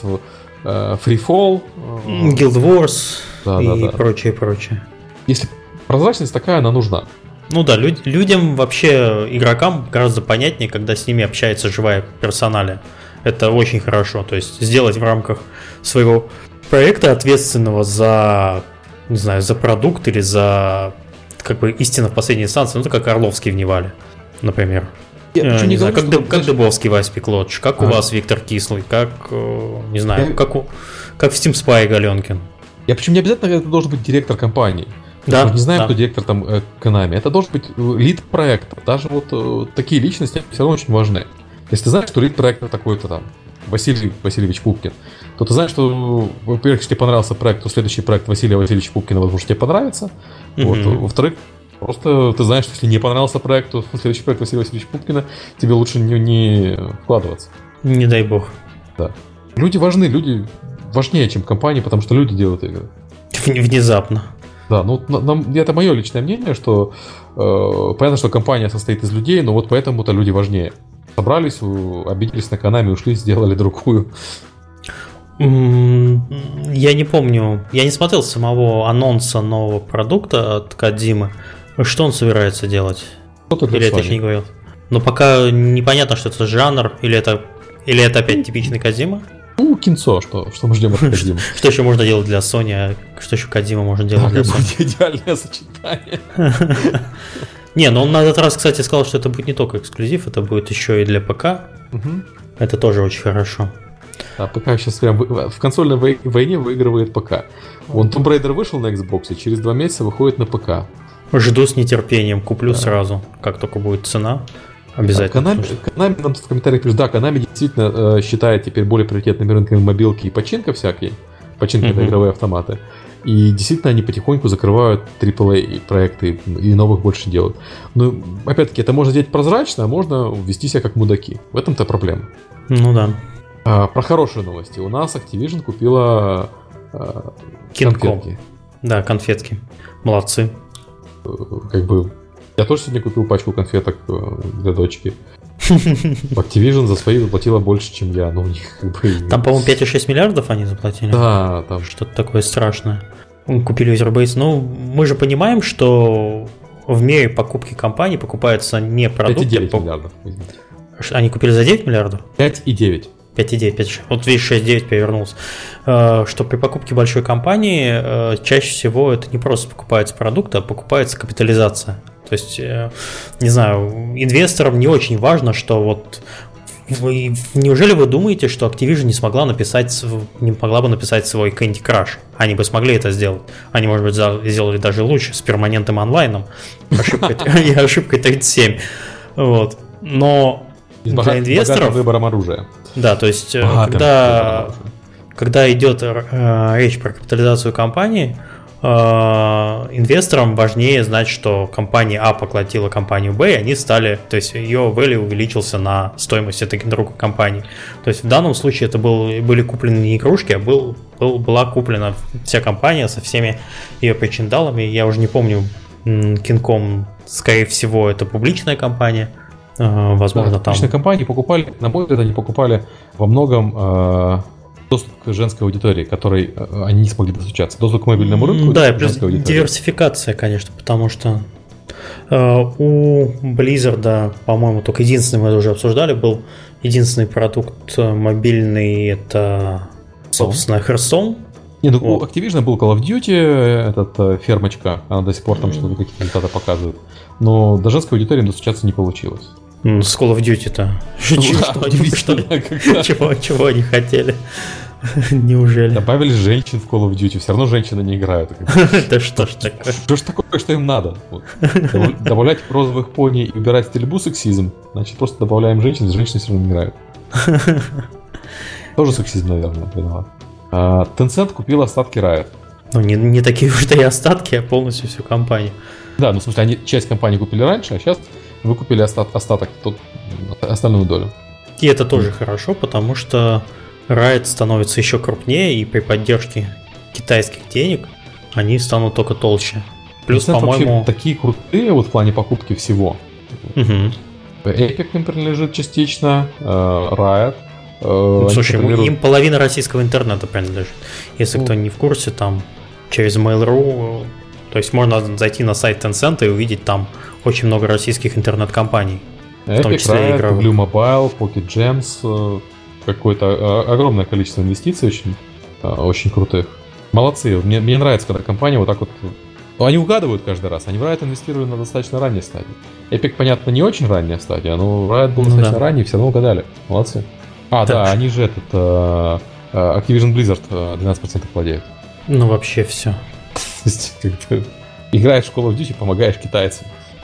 э, Freefall. Э, Guild Wars да, и да, да. прочее, прочее. Если прозрачность такая, она нужна. Ну да, люд, людям вообще, игрокам гораздо понятнее, когда с ними общается живая персоналия. Это очень хорошо. То есть сделать в рамках своего проекта ответственного за, не знаю, за продукт или за как бы истина в последней инстанции, ну, это как Орловский в Невале, например. Я, э, не, знаю, говорю, как, что, как Дубовский Вась Пеклотч, как а. у вас Виктор Кислый, как, э, не знаю, я... как, у, как в Steam Spy Галенкин. Я причем не обязательно это должен быть директор компании. Да, Мы не знаем, да. кто директор там э, Konami. Это должен быть э, лид проекта. Даже вот э, такие личности все равно очень важны. Если ты знаешь, что лид проекта такой-то там, Василий Васильевич Пупкин, то ты знаешь, что, во-первых, если тебе понравился проект, то следующий проект Василия Васильевича Пупкина, возможно, тебе понравится. Mm-hmm. Вот. Во-вторых, просто ты знаешь, что если не понравился проект, то следующий проект Василия Васильевича Пупкина тебе лучше не, не вкладываться. Не дай бог. Да. Люди важны, люди важнее, чем компании, потому что люди делают игры. Внезапно. Да, ну нам, это мое личное мнение, что э, понятно, что компания состоит из людей, но вот поэтому-то люди важнее. Собрались, обиделись на канаме, ушли, сделали другую. Я не помню, я не смотрел самого анонса нового продукта от Кадзимы. Что он собирается делать? Или это еще не говорил? Но пока непонятно, что это жанр, или это, или это опять типичный Кадзима. Ну, кинцо, что, что мы ждем от Кадима. Что еще можно делать для Sony, а что еще Кадима может делать для Sony? Идеальное сочетание. Не, но он на этот раз, кстати, сказал, что это будет не только эксклюзив, это будет еще и для ПК. Это тоже очень хорошо. А ПК сейчас прям в консольной войне выигрывает ПК. Он Tomb Raider вышел на Xbox, и через два месяца выходит на ПК. Жду с нетерпением, куплю да. сразу, как только будет цена. Обязательно. Konami нам в комментариях пишет, да, Konami действительно э, считает теперь более приоритетными рынками мобилки и починка всякие. Починка mm-hmm. игровые автоматы. И действительно они потихоньку закрывают AAA проекты и новых больше делают. Но опять-таки это можно сделать прозрачно, а можно вести себя как мудаки. В этом-то проблема. Ну да. А, про хорошие новости. У нас Activision купила а, конфетки. Да, конфетки. Молодцы. Э, как бы я тоже сегодня купил пачку конфеток э, для дочки. Activision за свои заплатила больше, чем я, но у них как бы... Там, по-моему, 5,6 миллиардов они заплатили. Да, там... Что-то такое страшное. Купили Userbase. Ну, мы же понимаем, что в мире покупки компаний покупаются не продукты... 5,9 миллиардов. Они купили за 9 миллиардов? 5,9. 5,9, 5,6. Вот видишь, 6,9 перевернулся. Э, что при покупке большой компании э, чаще всего это не просто покупается продукт, а покупается капитализация. То есть, э, не знаю, инвесторам не очень важно, что вот вы, неужели вы думаете, что Activision не смогла написать, не могла бы написать свой Candy Crush? Они бы смогли это сделать. Они, может быть, сделали даже лучше, с перманентным онлайном и ошибкой 37. Вот. Но для инвесторов... выбором оружия. Да, то есть, э, когда, когда идет э, речь про капитализацию компании, инвесторам важнее знать, что компания А поглотила компанию Б, и они стали, то есть ее value увеличился на стоимость этой другой компании. То есть в данном случае это был, были куплены не игрушки, а был, был, была куплена вся компания со всеми ее причиндалами. Я уже не помню, Кинком, скорее всего, это публичная компания – Возможно, да, там. Личные компании покупали, на мой взгляд, они покупали во многом э, доступ к женской аудитории, которой э, они не смогли достучаться. Доступ к мобильному рынку. Да, и плюс диверсификация, конечно, потому что э, у Blizzard, по-моему, только единственный, мы это уже обсуждали, был единственный продукт мобильный, это, собственно, Hearthstone. Не, ну вот. у Activision был Call of Duty, этот фермочка, она до сих пор там что-то какие-то результаты показывает. Но до женской аудитории достучаться не получилось. С Call of Duty-то. Чего, чего они хотели? Неужели? Добавили женщин в Call of Duty, все равно женщины не играют. Да что ж такое? Что ж такое, что им надо? Добавлять розовых пони и убирать стрельбу сексизм, значит просто добавляем женщин, женщины все равно не играют. Тоже сексизм, наверное, виноват. А, Tencent купил остатки Riot. Ну, не, не такие уж и остатки, а полностью всю компанию. Да, ну в смысле, они часть компании купили раньше, а сейчас выкупили остат, остаток, тут, остальную долю. И это тоже хорошо, потому что Riot становится еще крупнее, и при поддержке китайских денег они станут только толще. Плюс, по-моему... такие крутые вот в плане покупки всего. Угу. Epic им принадлежит частично, э, Riot. Э, Слушай, им половина российского интернета принадлежит. Если ну, кто не в курсе, там через Mail.ru то есть можно зайти на сайт Tencent и увидеть там очень много российских интернет-компаний. Epic, в том числе Riot, игровых. Blue Mobile, Pocket Gems, э, какое-то э, огромное количество инвестиций очень, э, очень крутых. Молодцы. Мне, мне нравится, когда компания вот так вот... Ну, они угадывают каждый раз. Они в Riot инвестируют на достаточно ранней стадии. Epic, понятно, не очень ранняя стадия, но Riot был ну, достаточно да. ранний, все равно угадали. Молодцы. А, так. да, они же этот... Activision Blizzard 12% владеют. Ну, вообще все есть, как бы, играешь в Call of Duty, помогаешь китайцам.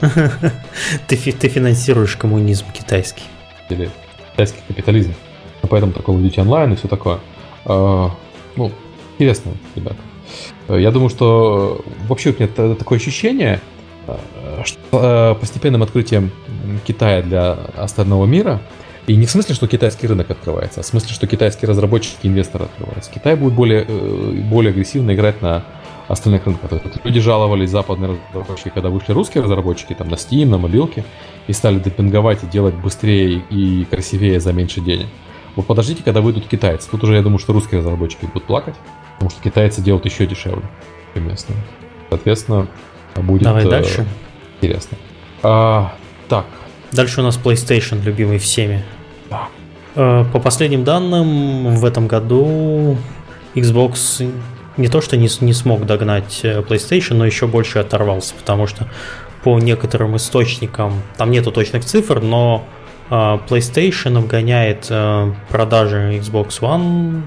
ты, ты финансируешь коммунизм китайский. Или китайский капитализм. Ну, поэтому Call of Duty онлайн и все такое. А, ну, интересно, ребята. Я думаю, что вообще у меня такое ощущение, что постепенным открытием Китая для остального мира, и не в смысле, что китайский рынок открывается, а в смысле, что китайские разработчики и инвесторы открываются. Китай будет более, э, более агрессивно играть на остальных рынков. Люди жаловались, западные разработчики, когда вышли русские разработчики там на Steam, на мобилке, и стали депинговать и делать быстрее и красивее за меньше денег. Вот подождите, когда выйдут китайцы. Тут уже я думаю, что русские разработчики будут плакать, потому что китайцы делают еще дешевле, местные. Соответственно, будет Давай э, дальше. интересно. А, так. Дальше у нас PlayStation, любимый всеми. Да. Э, по последним данным, в этом году Xbox не то, что не, не смог догнать э, PlayStation, но еще больше оторвался, потому что по некоторым источникам, там нету точных цифр, но э, PlayStation обгоняет э, продажи Xbox One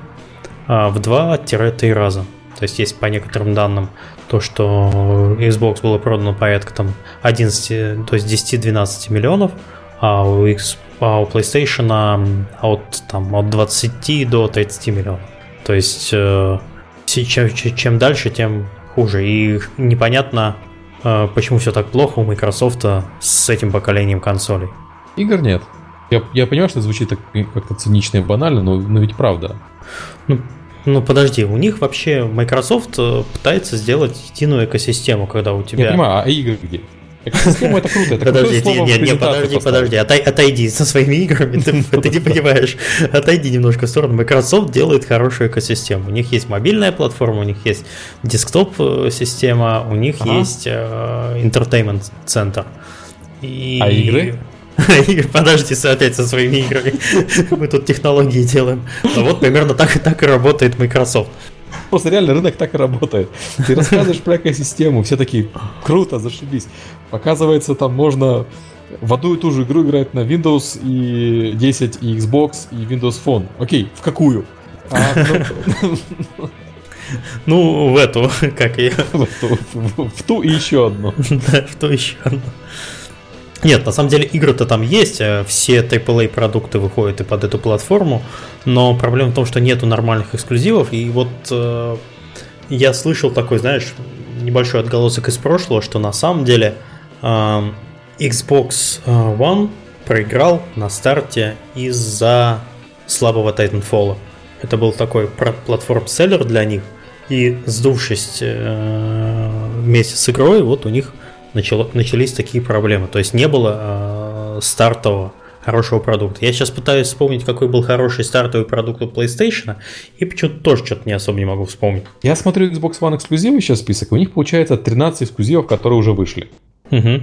в 2-3 раза. То есть есть по некоторым данным то, что Xbox было продано порядка там 11, то есть 10-12 миллионов, а у, X, а у PlayStation от, там, от 20 до 30 миллионов. То есть Сейчас, чем дальше, тем хуже. И непонятно, э, почему все так плохо у Microsoft с этим поколением консолей. Игр нет. Я, я понимаю, что звучит так как-то цинично и банально, но, но ведь правда. Ну, ну подожди, у них вообще Microsoft э, пытается сделать единую экосистему, когда у тебя... Я понимаю, а игры где? Экосистема это круто. Это подожди, нет, нет, подожди, подожди, отай, отойди со своими играми, ты, ты не понимаешь. Отойди немножко в сторону. Microsoft делает хорошую экосистему. У них есть мобильная платформа, у них есть десктоп-система, у них ага. есть э, entertainment центр. И... А игры? Подожди опять со своими играми. Мы тут технологии делаем. Ну вот примерно так, так и работает Microsoft. Просто реально рынок так и работает. Ты рассказываешь про экосистему, все такие, круто, зашибись. Показывается, там можно в одну и ту же игру играть на Windows и 10, и Xbox, и Windows Phone. Окей, в какую? А, ну... ну, в эту, как я. В, ту и еще одну. Да, в ту еще одну. Нет, на самом деле игры-то там есть, э, все AAA продукты выходят и под эту платформу, но проблема в том, что нету нормальных эксклюзивов, и вот э, я слышал такой, знаешь, небольшой отголосок из прошлого, что на самом деле э, Xbox э, One проиграл на старте из-за слабого Titanfall. Это был такой платформ-селлер для них, и сдувшись э, вместе с игрой, вот у них начало, начались такие проблемы. То есть не было э, стартового хорошего продукта. Я сейчас пытаюсь вспомнить, какой был хороший стартовый продукт у PlayStation, и почему-то тоже что-то не особо не могу вспомнить. Я смотрю Xbox One эксклюзивы сейчас список, у них получается 13 эксклюзивов, которые уже вышли. Угу.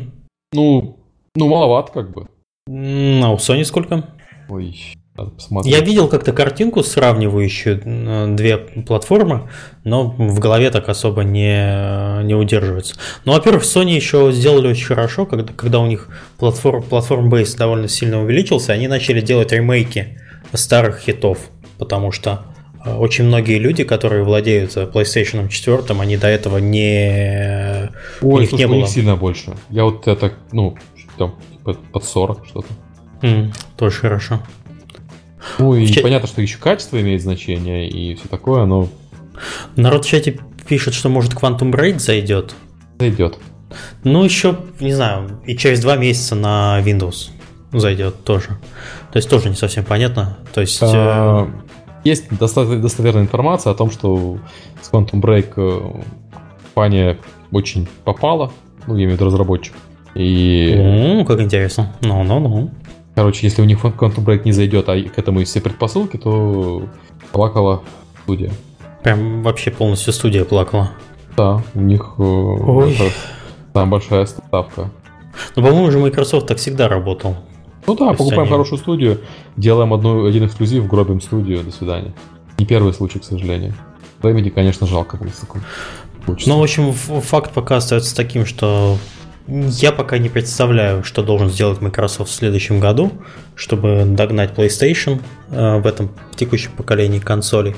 Ну, ну маловато как бы. А у Sony сколько? Ой, посмотреть. Я видел как-то картинку, сравнивающую э, две платформы, но в голове так особо не, не удерживается. Ну, во-первых, Sony еще сделали очень хорошо, когда, когда у них платформ, платформ бейс довольно сильно увеличился, они начали делать ремейки старых хитов, потому что э, очень многие люди, которые владеют э, PlayStation 4, они до этого не... Ой, у них слушай, не было. у них сильно больше. Я вот это, ну, там, под 40 что-то. Mm, тоже хорошо. Ну и Ч... понятно, что еще качество имеет значение и все такое, но... Народ в чате пишет, что может Quantum Break зайдет. Зайдет. Ну, еще, не знаю, и через два месяца на Windows зайдет тоже. То есть тоже не совсем понятно. То есть... А, э... Есть достоверная информация о том, что с Quantum Break э, компания очень попала, ну, я имею в виду разработчик. И... О, как интересно. Ну-ну-ну. Короче, если у них Break не зайдет, а к этому есть все предпосылки, то плакала студия. Прям вообще полностью студия плакала. Да, у них э, там большая ставка. Ну, по-моему, уже Microsoft так всегда работал. Ну да, покупаем они... хорошую студию, делаем одну, один эксклюзив, гробим студию, до свидания. Не первый случай, к сожалению. Remedy, конечно, жалко было таком. Ну, в общем, факт пока остается таким, что я пока не представляю, что должен сделать Microsoft в следующем году, чтобы догнать PlayStation э, в этом текущем поколении консолей.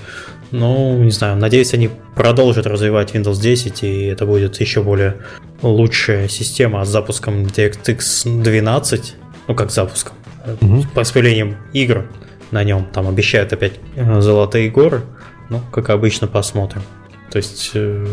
Ну, не знаю, надеюсь, они продолжат развивать Windows 10, и это будет еще более лучшая система с запуском DirectX 12, ну как запуском, угу. с появлением игр на нем. Там обещают опять э, золотые горы, ну, как обычно, посмотрим. То есть, э,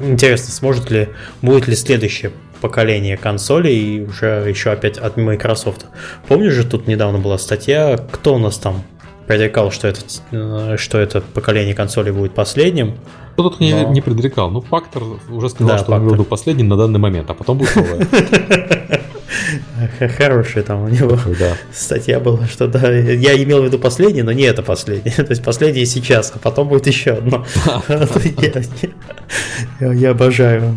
интересно, сможет ли, будет ли следующее поколение консолей и уже еще опять от Microsoft. Помнишь же, тут недавно была статья, кто у нас там предрекал, что это, э, что это поколение консолей будет последним. Кто тут но... не, не предрекал? Ну, Фактор уже сказал, да, что Фактор. он был последним на данный момент, а потом будет новое. Хорошая там у него да. статья была, что да, я имел в виду последний, но не это последний. То есть последний сейчас, а потом будет еще одно. Я обожаю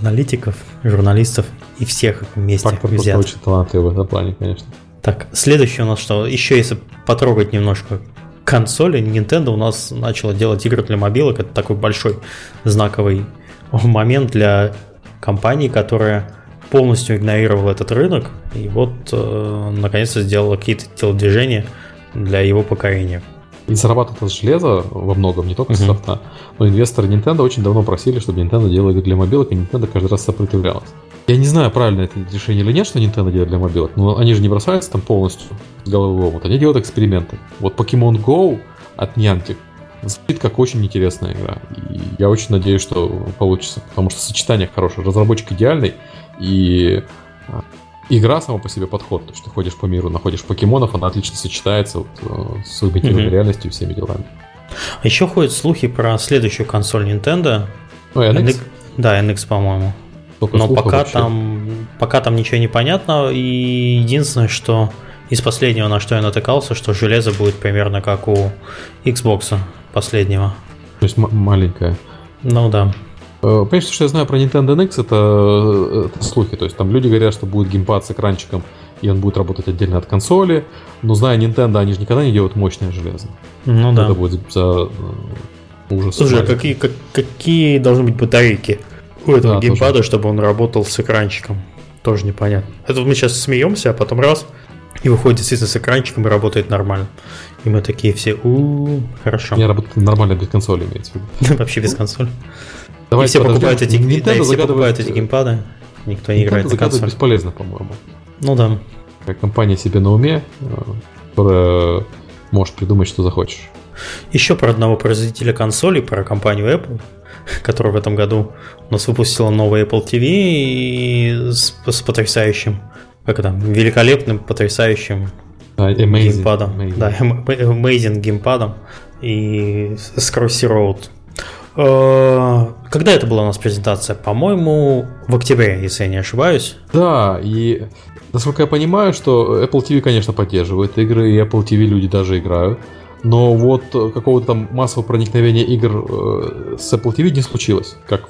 аналитиков, журналистов и всех вместе Фактор взят. очень талантливый в этом плане, конечно. Так, следующее у нас что? Еще если потрогать немножко консоли, Nintendo у нас начала делать игры для мобилок. Это такой большой знаковый момент для компании, которая полностью игнорировала этот рынок и вот э, наконец-то сделала какие-то телодвижения для его покорения. И зарабатывает это железо во многом, не только uh-huh. софта. Но инвесторы Nintendo очень давно просили, чтобы Nintendo делали игры для мобилок, и Nintendo каждый раз сопротивлялась. Я не знаю, правильно это решение или нет, что Nintendo делает для мобилок, но они же не бросаются там полностью с головы в омут. Они делают эксперименты. Вот Pokemon Go от Niantic звучит как очень интересная игра. И я очень надеюсь, что получится, потому что сочетание хорошее, разработчик идеальный, и а, игра сама по себе подход, то, что ты ходишь по миру, находишь покемонов, она отлично сочетается вот, э, с объективной mm-hmm. реальностью и всеми делами. А еще ходят слухи про следующую консоль Nintendo. Ну, NX? NX да, NX, по-моему. Только Но пока там, пока там ничего не понятно, и единственное, что из последнего, на что я натыкался, что железо будет примерно как у Xbox последнего. То есть м- маленькое. Ну да. Э, понимаешь, что я знаю про Nintendo NX, это, это слухи. То есть там люди говорят, что будет геймпад с экранчиком, и он будет работать отдельно от консоли. Но зная Nintendo, они же никогда не делают мощное железо. Ну да. Это будет за э, ужас. Слушай, а какие, как, какие должны быть батарейки? у этого да, геймпада, тоже. чтобы он работал с экранчиком. Тоже непонятно. Это мы сейчас смеемся, а потом раз, и выходит действительно с экранчиком и работает нормально. И мы такие все, у хорошо. Не работает нормально без консоли, имеется в виду. Вообще без консоли. Давай все покупают эти, да, все покупают эти геймпады, никто не играет на бесполезно, по-моему. Ну да. Компания себе на уме, э, которая может придумать, что захочешь. Еще про одного производителя консолей, про компанию Apple которая в этом году у нас выпустила новый Apple TV и с, с потрясающим, как это, великолепным, потрясающим amazing, геймпадом. Amazing. Да, amazing геймпадом и с Crossy Road. Э, когда это была у нас презентация? По-моему, в октябре, если я не ошибаюсь. Да, и насколько я понимаю, что Apple TV, конечно, поддерживает игры, и Apple TV люди даже играют но вот какого-то там массового проникновения игр э, с Apple TV не случилось, как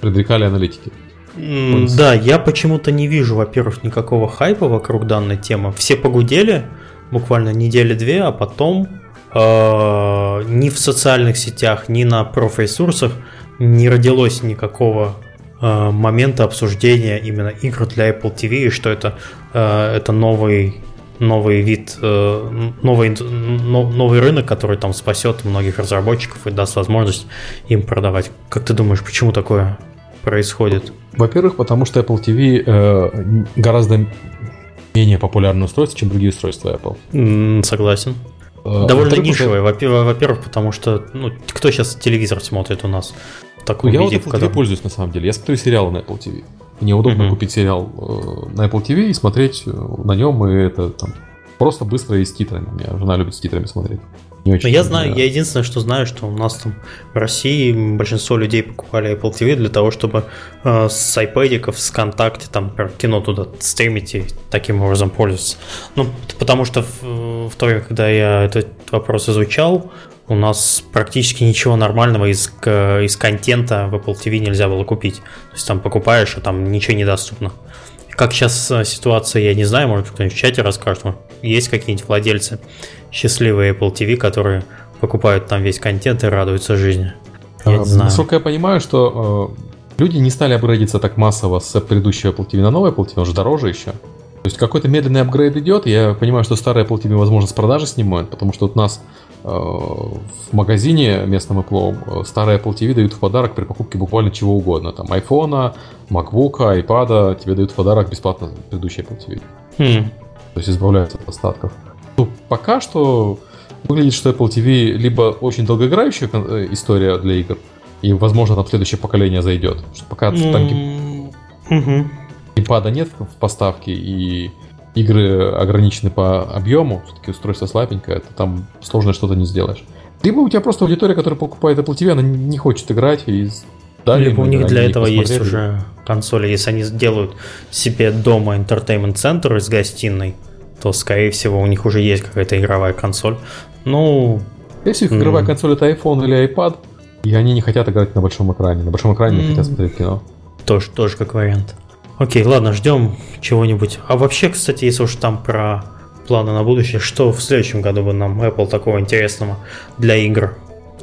предрекали аналитики. Mm, да, я почему-то не вижу, во-первых, никакого хайпа вокруг данной темы. Все погудели буквально недели-две, а потом ни в социальных сетях, ни на профресурсах не родилось никакого э, момента обсуждения именно игр для Apple TV, и что это, э, это новый новый вид, э, новый, новый рынок, который там спасет многих разработчиков и даст возможность им продавать. Как ты думаешь, почему такое происходит? Во-первых, потому что Apple TV э, гораздо менее популярное устройство, чем другие устройства Apple. Согласен. Э, Довольно нишевое. Во-первых, потому что ну, кто сейчас телевизор смотрит у нас? В таком ну, виде, я вот Apple когда... TV пользуюсь на самом деле. Я смотрю сериалы на Apple TV. Мне удобно mm-hmm. купить сериал э, на Apple TV и смотреть э, на нем, и это там просто быстро и с титрами. У меня жена любит с титрами смотреть. Не очень я знаю, я единственное, что знаю, что у нас там в России большинство людей покупали Apple TV для того, чтобы э, с iPad, с ВКонтакте, там, кино туда стримить и таким образом пользоваться. Ну, потому что в, в то время, когда я этот вопрос изучал, у нас практически ничего нормального из, из контента в Apple TV нельзя было купить. То есть там покупаешь, а там ничего недоступно. Как сейчас э, ситуация, я не знаю, может кто-нибудь в чате расскажет. Есть какие-нибудь владельцы счастливые Apple TV, которые покупают там весь контент и радуются жизни? Я а, не знаю. Насколько я понимаю, что э, люди не стали апгрейдиться так массово с предыдущего Apple TV на новый Apple TV, он же дороже еще. То есть какой-то медленный апгрейд идет, я понимаю, что старый Apple TV, возможно, с продажи снимают, потому что вот у нас в магазине местном Apple э, старый Apple TV дают в подарок при покупке буквально чего угодно. Там iPhone, MacBook, iPad, тебе дают в подарок бесплатно предыдущий Apple TV. Хм. То есть избавляются от остатков. Ну, пока что выглядит, что Apple TV либо очень долгоиграющая э, история для игр, и, возможно, там следующее поколение зайдет. Что пока mm-hmm. там... Геймпада нет в поставке и игры ограничены по объему, все-таки устройство слабенькое, то там сложно что-то не сделаешь. Либо у тебя просто аудитория, которая покупает Apple TV, она не хочет играть и дали Либо у них для этого есть уже консоли. Если они сделают себе дома Entertainment Center из гостиной, то, скорее всего, у них уже есть какая-то игровая консоль. Ну... Если их игровая консоль это iPhone или iPad, и они не хотят играть на большом экране. На большом экране не хотят смотреть кино. Тоже, тоже как вариант. Окей, ладно, ждем чего-нибудь. А вообще, кстати, если уж там про планы на будущее, что в следующем году бы нам Apple такого интересного для игр?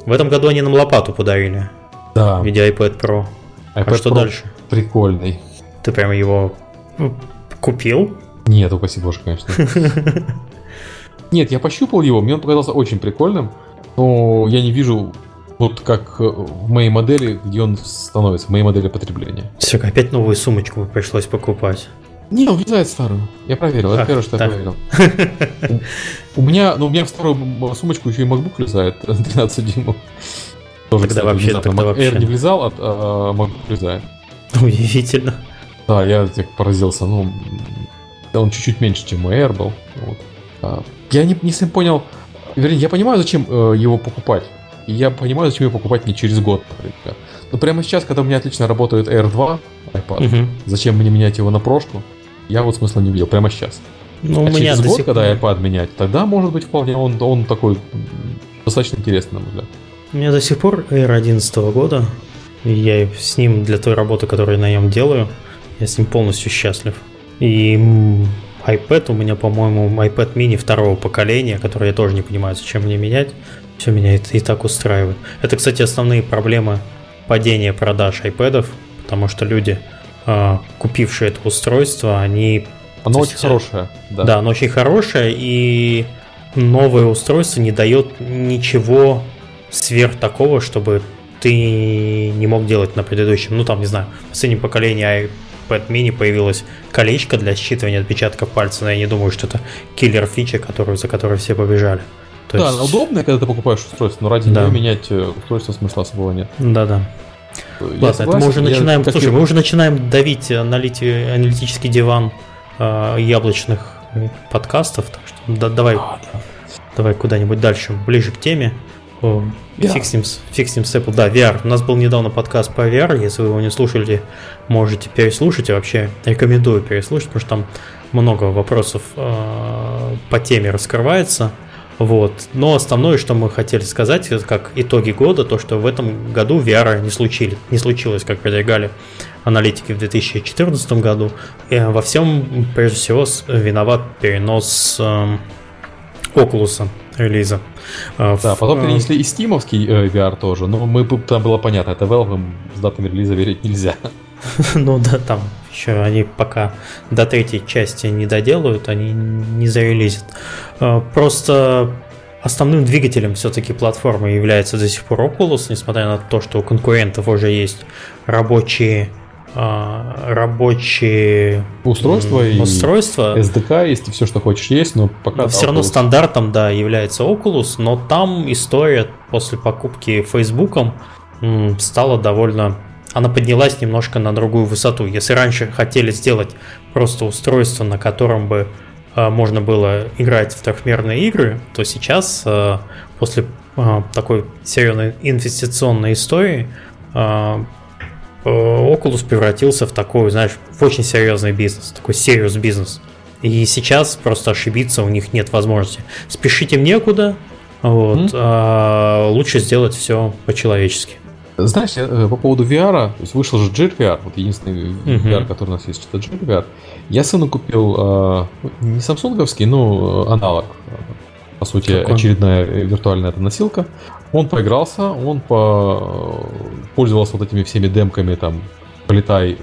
В этом году они нам лопату подарили. Да. В виде iPad Pro. А iPad а что Pro дальше? Прикольный. Ты прямо его купил? Нет, упаси боже, конечно. Нет, я пощупал его, мне он показался очень прикольным, но я не вижу вот как э, в моей модели, где он становится, в моей модели потребления. Все, опять новую сумочку пришлось покупать. Не, он влезает в старую. Я проверил, это Ах, первое, что я так. проверил. У меня, ну, у меня в старую сумочку еще и MacBook влезает 13 дюймов. Тоже, Тогда кстати, вообще- внезапно. тогда Mac вообще. Air не влезал, а, а MacBook влезает. Удивительно. Да, я так поразился. Ну, да, он чуть-чуть меньше, чем мой Air был. Вот. А, Я не, не совсем понял. Вернее, я понимаю, зачем э, его покупать. И я понимаю, зачем его покупать не через год, например. Но прямо сейчас, когда у меня отлично работает Air 2 iPad, Мгм. зачем мне менять его на прошку? Я вот смысла не видел прямо сейчас. Ну, у а меня через год, сих когда iPad менять, тогда может быть вполне он, он такой достаточно интересный, на мой взгляд. У меня до сих пор Air 11 года. И я с ним для той работы, которую я на нем делаю, я с ним полностью счастлив. И iPad у меня, по-моему, iPad mini второго поколения, который я тоже не понимаю, зачем мне менять. Все меня это и так устраивает. Это, кстати, основные проблемы падения продаж iPad, потому что люди, а, купившие это устройство, они Оно очень есть, хорошее. Да. да. оно очень хорошее, и новое устройство не дает ничего сверх такого, чтобы ты не мог делать на предыдущем. Ну, там, не знаю, в последнем поколении iPad mini появилось колечко для считывания отпечатков пальца, но я не думаю, что это киллер фича, которую, за которой все побежали. То Да, есть- удобно, когда ты покупаешь устройство, но ради Да. нее менять э, устройство смысла особого нет. Да-да. Я Ладно, это мы уже я- начинаем. как Слушай, я- мы уже начинаем давить аналити- аналитический диван э, яблочных э, подкастов. Так что да- давай, А, да. давай куда-нибудь дальше, ближе к теме. О, VR. Фиг с Apple. Да, VR. У нас был недавно подкаст по VR. Если вы его не слушали, можете переслушать. И вообще рекомендую переслушать, потому что там много вопросов э, по теме раскрывается. Вот. Но основное, что мы хотели сказать, это как итоги года, то, что в этом году VR не, случили, не случилось, как предлагали аналитики в 2014 году. И во всем, прежде всего, с- виноват перенос эм, Oculus релиза. Э, Да, в- потом э, перенесли и стимовский э, VR тоже, но мы, там было понятно, это Valve, с датами релиза верить нельзя. Ну да, там еще они пока до третьей части не доделают, они не зарелизят. Э, Просто основным двигателем все-таки платформы является до сих пор Oculus, несмотря на то, что у конкурентов уже есть рабочие э, рабочие Устройство м, и устройства. SDK есть, и все, что хочешь есть, но пока... Но все равно Oculus. стандартом, да, является Oculus, но там история после покупки м, стала довольно... Она поднялась немножко на другую высоту. Если раньше хотели сделать просто устройство, на котором бы э, можно было играть в трехмерные игры, то сейчас, э, после э, такой серьезной инвестиционной истории, Oculus превратился в такой, знаешь, в очень серьезный бизнес, такой serious бизнес. И сейчас просто ошибиться у них нет возможности. Спешить им некуда, вот, Мгм. а лучше сделать все по-человечески. Знаешь, я, э, по поводу VR, то есть вышел же Jet VR, вот единственный Мгм. VR, который у нас есть, это Jet VR. Я сыну купил э, не самсунговский, но э, аналог. э, По сути, Какой? очередная э, виртуальная эта носилка. Он поигрался, он по... пользовался вот этими всеми демками, там, полетай э,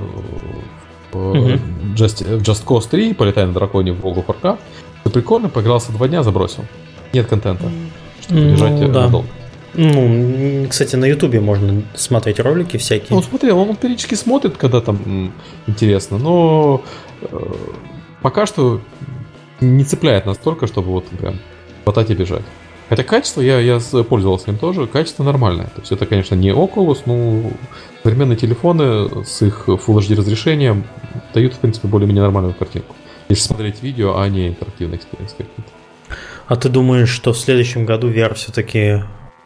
в Мгм. Just, в Just Cause 3, полетай на драконе в Волгу. Это прикольно, поигрался два дня, забросил. Нет контента, чтобы Ну, бежать э, да. надолго. Ну, кстати, на Ютубе можно смотреть ролики всякие. Ну, смотрел, он периодически смотрит, когда там интересно, но э, пока что не цепляет настолько, чтобы вот прям хватать и бежать. Хотя качество, я, я пользовался им тоже, качество нормальное. То есть это, конечно, не Oculus, но современные телефоны с их Full HD разрешением дают, в принципе, более-менее нормальную картинку. Если смотреть видео, а не интерактивный experience какой-то. А ты думаешь, что в следующем году VR все-таки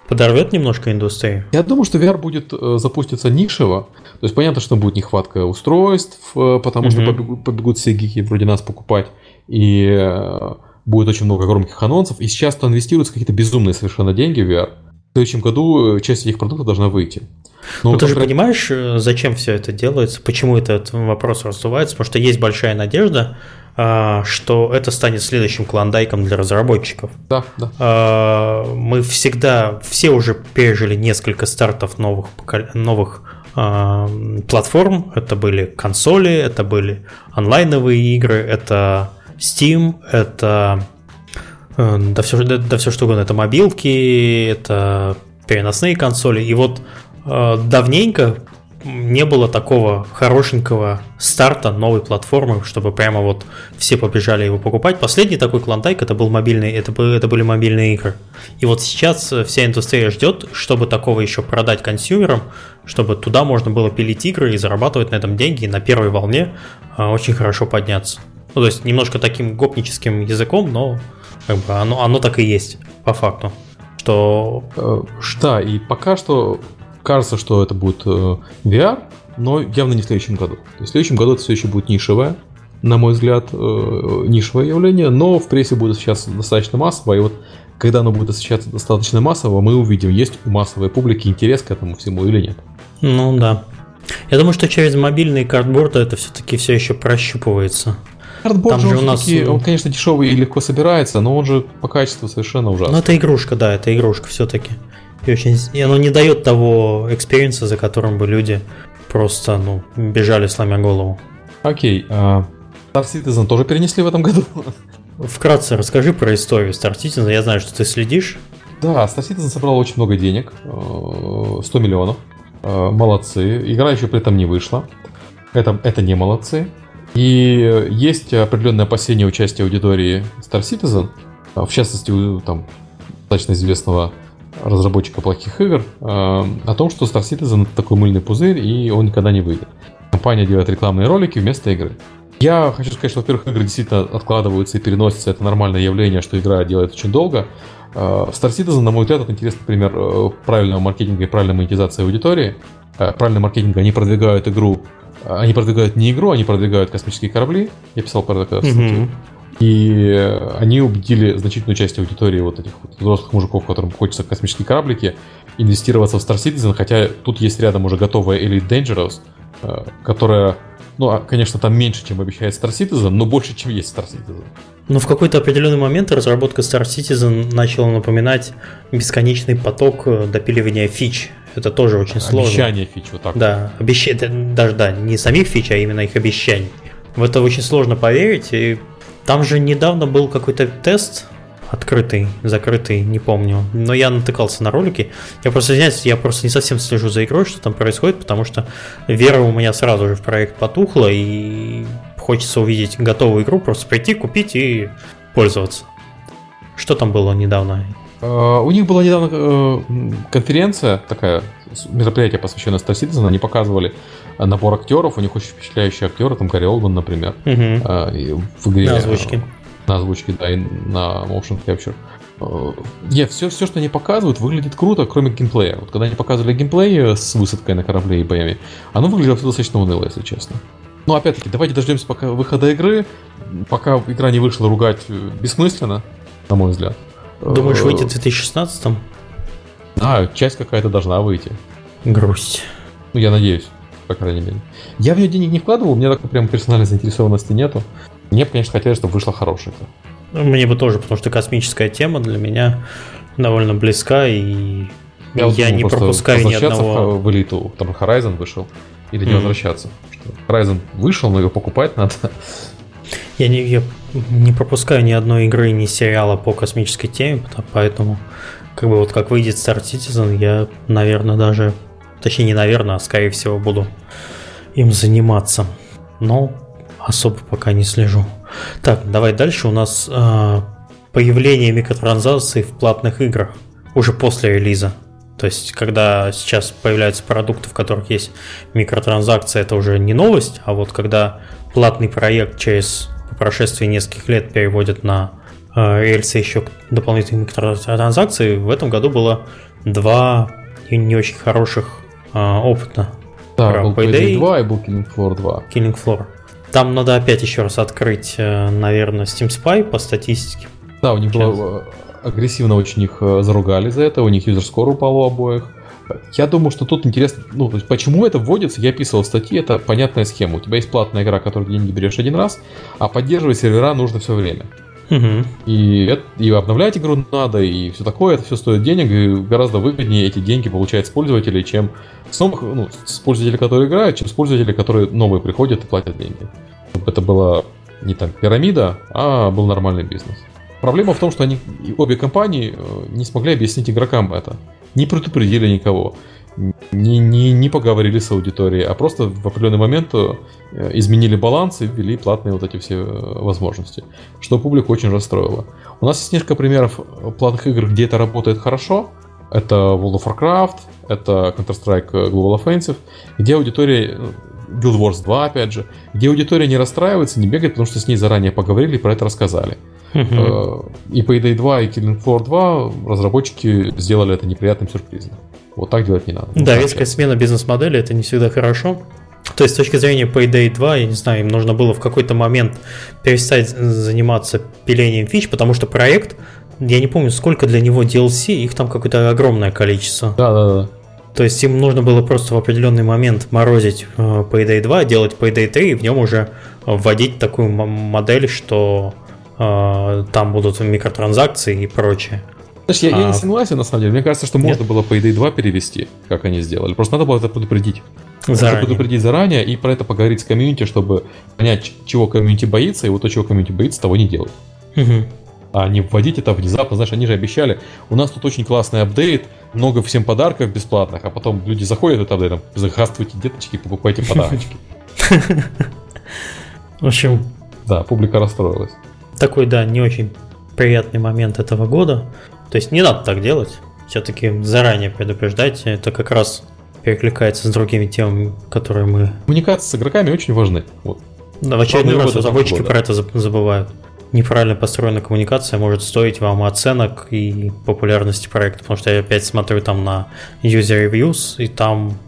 подорвет немножко индустрию? Я думаю, что VR будет э, запуститься нишево. То есть понятно, что будет нехватка устройств, э, потому что Мгм. побегут, побегут все гики вроде нас покупать. И э, будет очень много громких анонсов. И сейчас то инвестируются какие-то безумные совершенно деньги в VR. В следующем году э, часть этих продуктов должна выйти. Ну, ты же например, понимаешь, э, зачем все это делается, почему этот вопрос раздувается, потому что есть большая надежда, что это станет следующим клондайком для разработчиков. Да, да. А, Мы всегда, все уже пережили несколько стартов новых, новых а, платформ. Это были консоли, это были онлайновые игры, это Steam, это э, да все, да, да все что угодно. Это мобилки, это переносные консоли. И вот э, давненько не было такого хорошенького старта новой платформы, чтобы прямо вот все побежали его покупать. Последний такой клондайк это был мобильный, это, это были мобильные игры. И вот сейчас э, вся индустрия ждет, чтобы такого еще продать консюмерам, чтобы туда можно было пилить игры и зарабатывать на этом деньги, и на первой волне а, очень хорошо подняться. Ну, то есть немножко таким гопническим языком, но как бы оно, оно так и есть, по факту. Что... Э, да, и пока что кажется, что это будет э, VR, но явно не в следующем году. То есть в следующем году это все еще будет нишевое, на мой взгляд, э, нишевое явление, но в прессе будет сейчас достаточно массово, и вот когда оно будет освещаться достаточно массово, мы увидим, есть у массовой публики интерес к этому всему или нет. Ну да. Я думаю, что через мобильные cardboard ы это все-таки все еще прощупывается. Cardboard же, же у нас... он, конечно, дешевый и легко собирается, но он же по качеству совершенно ужасный. Ну, это игрушка, да, это игрушка все-таки. И, очень, и оно не дает того experience а, за которым бы люди просто ну, бежали, сломя голову. Окей. А Star Citizen тоже перенесли в этом году? Вкратце расскажи про историю Star Citizen. Я знаю, что ты следишь. Да, Star Citizen собрал очень много денег. 100 э, миллионов. Э, молодцы. Игра еще при этом не вышла. Это, это не молодцы. И есть определенное опасение участия аудитории Star Citizen. В частности, у там, достаточно известного разработчика плохих игр, э, о том, что Star Citizen такой мыльный пузырь, и он никогда не выйдет. Компания делает рекламные ролики вместо игры. Я хочу сказать, что, во-первых, игры действительно откладываются и переносятся. Это нормальное явление, что игра делает очень долго. Э, Star Citizen, на мой взгляд, это интересный пример э, правильного маркетинга и правильной монетизации аудитории. Правильный маркетинг, они продвигают игру они продвигают не игру, они продвигают космические корабли. Я писал про это mm-hmm. И они убедили значительную часть аудитории вот этих вот взрослых мужиков, которым хочется космические кораблики, инвестироваться в Star Citizen, хотя тут есть рядом уже готовая Elite Dangerous, э, которая, ну, а, конечно, там меньше, чем обещает Star Citizen, но больше, чем есть Star Citizen. Но в какой-то определенный момент разработка Star Citizen начала напоминать бесконечный поток э, допиливания фич. Это тоже очень сложно. Обещание фич, вот так. Да, обещание, даже да, не самих фич, а именно их обещаний. В это очень сложно поверить, и там же недавно был какой-то тест, открытый, закрытый, не помню. Но я натыкался на ролики. Я просто, извиняюсь, я просто не совсем слежу за игрой, что там происходит, потому что вера у меня сразу же в проект потухла, и хочется увидеть готовую игру, просто прийти, купить и пользоваться. Что там было недавно? Uh, у них была недавно uh, конференция, такая мероприятие, посвященное Star Citizen, они показывали набор актеров, у них очень впечатляющие актеры, там Гарри Олдман, например, угу. в игре. На озвучке. На озвучке, да, и на motion capture. Нет, все, все, что они показывают, выглядит круто, кроме геймплея. Вот когда они показывали геймплей с высадкой на корабле и боями, оно выглядело достаточно уныло, если честно. Но опять-таки, давайте дождемся пока выхода игры. Пока игра не вышла, ругать э, бессмысленно, на мой взгляд. Думаешь, выйдет в 2016 А, часть какая-то должна выйти. Грусть. Ну, я надеюсь по крайней мере. Я в нее денег не вкладывал, у меня такой прям персональной заинтересованности нету. Мне бы, конечно, хотелось, чтобы вышла хорошая игра. Мне бы тоже, потому что космическая тема для меня довольно близка, и я, я не пропускаю ни одного... в элиту, там Horizon вышел, или не mm-hmm. возвращаться. Что Horizon вышел, но его покупать надо. Я не, я не пропускаю ни одной игры, ни сериала по космической теме, поэтому как бы вот как выйдет Star Citizen, я, наверное, даже Точнее, не наверное, а скорее всего буду им заниматься. Но особо пока не слежу. Так, давай дальше. У нас э, появление микротранзакций в платных играх уже после релиза. То есть, когда сейчас появляются продукты, в которых есть микротранзакции, это уже не новость, а вот когда платный проект через прошествии нескольких лет переводят на э, рельсы еще дополнительные микротранзакции, в этом году было два не очень хороших а, опыта. Да, был Payday 2 и был Killing Floor 2. Killing Floor. Там надо опять еще раз открыть, э, наверное, Steam Spy по статистике. Да, у них Сейчас. было э, агрессивно очень их э, заругали за это, у них юзер скоро упал у обоих. Я думаю, что тут интересно, ну, почему это вводится, я описывал в статье, это понятная схема. У тебя есть платная игра, которую ты деньги берешь один раз, а поддерживать сервера нужно все время. Угу. И, и обновлять игру надо, и все такое, это все стоит денег, и гораздо выгоднее эти деньги получать с пользователей, чем с новых, ну, с пользователей, которые играют, чем с пользователей, которые новые приходят и платят деньги. Чтобы это была не там пирамида, а был нормальный бизнес. Проблема в том, что они, обе компании э, не смогли объяснить игрокам это. Не предупредили никого. Не, не, не, поговорили с аудиторией, а просто в определенный момент э, изменили баланс и ввели платные вот эти все э, возможности, что публику очень расстроило. У нас есть несколько примеров платных игр, где это работает хорошо. Это World of Warcraft, это Counter-Strike Global Offensive, где аудитория Guild Wars 2, опять же, где аудитория не расстраивается, не бегает, потому что с ней заранее поговорили и про это рассказали. Uh-huh. И Payday 2 и Killing Floor 2 разработчики сделали это неприятным сюрпризом. Вот так делать не надо. Да, резкая смена бизнес-модели это не всегда хорошо. То есть с точки зрения Payday 2, я не знаю, им нужно было в какой-то момент перестать заниматься пилением фич, потому что проект, я не помню, сколько для него DLC, их там какое-то огромное количество. Да, да, да. То есть им нужно было просто в определенный момент морозить э, Payday 2, делать Payday 3 и в нем уже вводить такую модель, что там будут микротранзакции и прочее. Знаешь, я, а... я не а. согласен, на самом деле. Мне кажется, что можно Нет? было Payday 2 перевести, как они сделали. Просто надо было это предупредить. Заранее. предупредить заранее и про это поговорить с community, чтобы понять, чего community боится, и вот то, чего community боится, того не делать. Угу. А не вводить это внезапно. Знаешь, они же обещали, у нас тут очень классный апдейт, много всем подарков бесплатных, а потом люди заходят этот апдейт, здравствуйте, деточки, покупайте подарочки. В общем... Да, публика расстроилась. Такой, да, не очень приятный момент этого года. То есть не надо так делать. Все-таки заранее предупреждать. Это как раз перекликается с другими темами, которые мы... Коммуникации с игроками очень важны. Вот. Да, в очередной раз разработчики про это забывают. Неправильно построенная коммуникация может стоить вам оценок и популярности проекта, потому что я опять смотрю там на user reviews, и там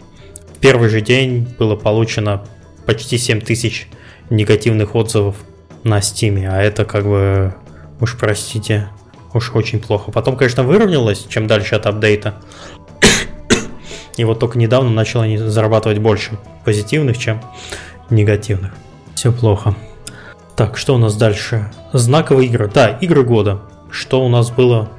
в первый же день было получено почти 7 тысяч негативных отзывов на Steam, а это как бы, уж простите, уж очень плохо. Потом, конечно, выровнялось, чем дальше от апдейта. И вот только недавно начал они зарабатывать больше позитивных, чем негативных. Все плохо. Так, что у нас дальше? Знаковые игры. Да, игры года. Что у нас было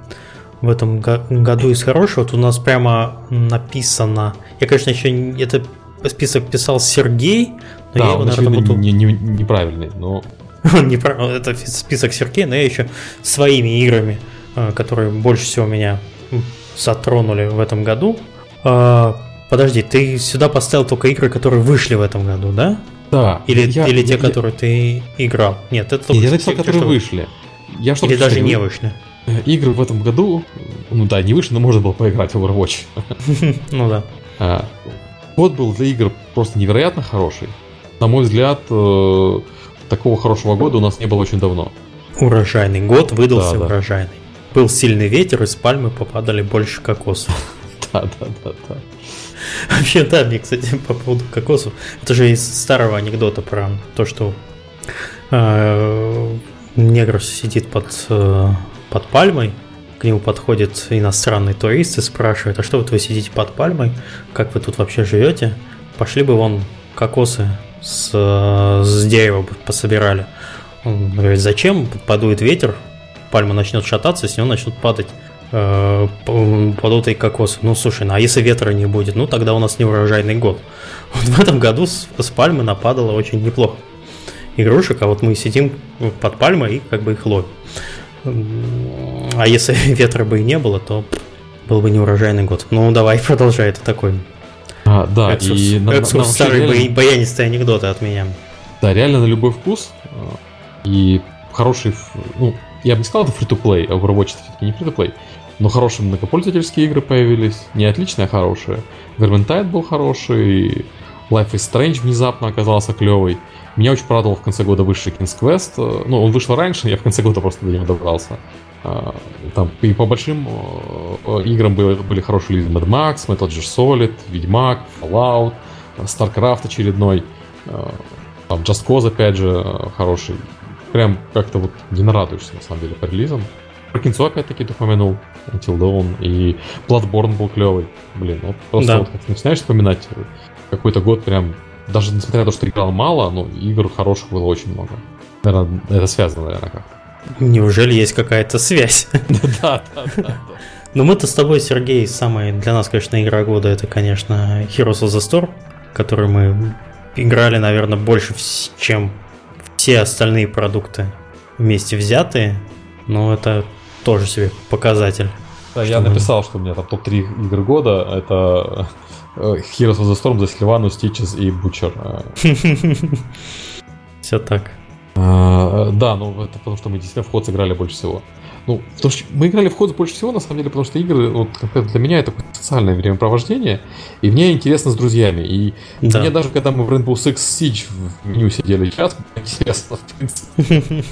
в этом году из хорошего? Тут у нас прямо написано... Я, конечно, еще это список писал Сергей, но да, я его, наверное, буду... не, не, неправильный, но это список Сергея, но я еще своими играми, э, которые больше всего меня затронули в этом году. А, подожди, ты сюда поставил только игры, которые вышли в этом году, да? Да. Или, я, или те, я, которые я... ты играл? Нет, это только Я написал, которые что... вышли. Я или даже не вышли. Э, игры в этом году, ну да, не вышли, но можно было поиграть в Overwatch. Ну да. А, год был для игр просто невероятно хороший. На мой взгляд, э, такого хорошего года у нас не было очень давно. Урожайный год выдался да, урожайный. Был сильный ветер, из пальмы попадали больше кокосов. Да, да, да, да. Вообще, да, мне, кстати, по поводу кокосов. Это же из старого анекдота про то, что э, негр сидит под, э, под пальмой, к нему подходит иностранный турист и спрашивает, а что вот вы сидите под пальмой, как вы тут вообще живете? Пошли бы вон кокосы с, с дерева пособирали. Он говорит, зачем? Подует ветер, пальма начнет шататься, с него начнут падать э, падут и кокосы. Ну, слушай, ну а если ветра не будет, ну тогда у нас не урожайный год. Вот в этом году с, с пальмы нападало очень неплохо игрушек, а вот мы сидим под пальмой и как бы их ловим. А если ветра бы и не было, то был бы не урожайный год. Ну, давай, продолжай, это такой а, да, экскурс, и на, экскурс на, старые реально... баянистые анекдоты от меня. Да, реально на любой вкус. А, и хороший, ну, я бы не сказал, это free-to-play, а Overwatch все-таки не free-to-play. Но хорошие многопользовательские игры появились. Не отличные, а хорошие. Vermintide был хороший. Life is Strange внезапно оказался клевый. Меня очень порадовал в конце года вышедший King's Quest. Ну, он вышел раньше, я в конце года просто до него добрался. А, там и по большим э, играм были, были хорошие люди Mad Max, Metal Gear Solid, Ведьмак, Fallout, StarCraft очередной, э, там Just Cause опять же э, хороший. Прям как-то вот не нарадуешься на самом деле по релизам. Про кинцо опять-таки ты упомянул, Until Dawn, и Bloodborne был клевый. Блин, вот просто да. вот как начинаешь вспоминать какой-то год прям, даже несмотря на то, что играл мало, но игр хороших было очень много. Наверное, это связано, наверное, как. Неужели есть какая-то связь? Да, да, да. Ну мы-то с тобой, Сергей, самая для нас, конечно, игра года это, конечно, Heroes of the Storm, который мы играли, наверное, больше, чем все остальные продукты вместе взятые. Но это тоже себе показатель. Да, я мы... написал, что у меня там топ-3 игр года. Это э, Heroes of the Storm за Сильвану, Стичес и Бучер. Все так. А, да, ну это потому что мы действительно в ход сыграли больше всего. Ну, потому что мы играли в ход больше всего, на самом деле, потому что игры, вот, для меня это социальное времяпровождение, и мне интересно с друзьями. И да. мне даже, когда мы в Rainbow Six Siege в меню сидели час, интересно, в принципе.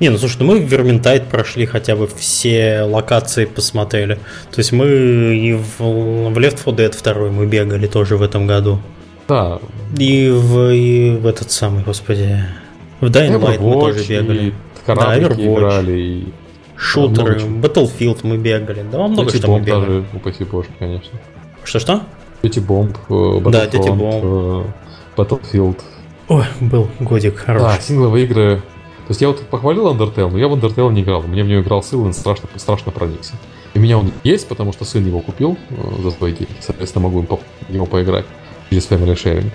Не, ну слушай, ну мы в Верментайт прошли хотя бы все локации посмотрели. То есть мы и в, в Left 4 Dead 2 мы бегали тоже в этом году. Да. И в, и в этот самый, господи, в Dying Light мы тоже бегали. Да, Overwatch. играли, и Шутеры, Battlefield мы бегали. Да, много Дети что мы бегали. даже, упаси боже, конечно. Что-что? Дети бомб, Battlefront, да, Дети бомб. Battlefield. Ой, был годик хороший. Да, сингловые игры. То есть я вот похвалил Undertale, но я в Undertale не играл. Мне в нее играл сын, страшно, страшно проникся. И у меня он есть, потому что сын его купил э, за свои деньги. Соответственно, могу по- ему поиграть через Family Sharing.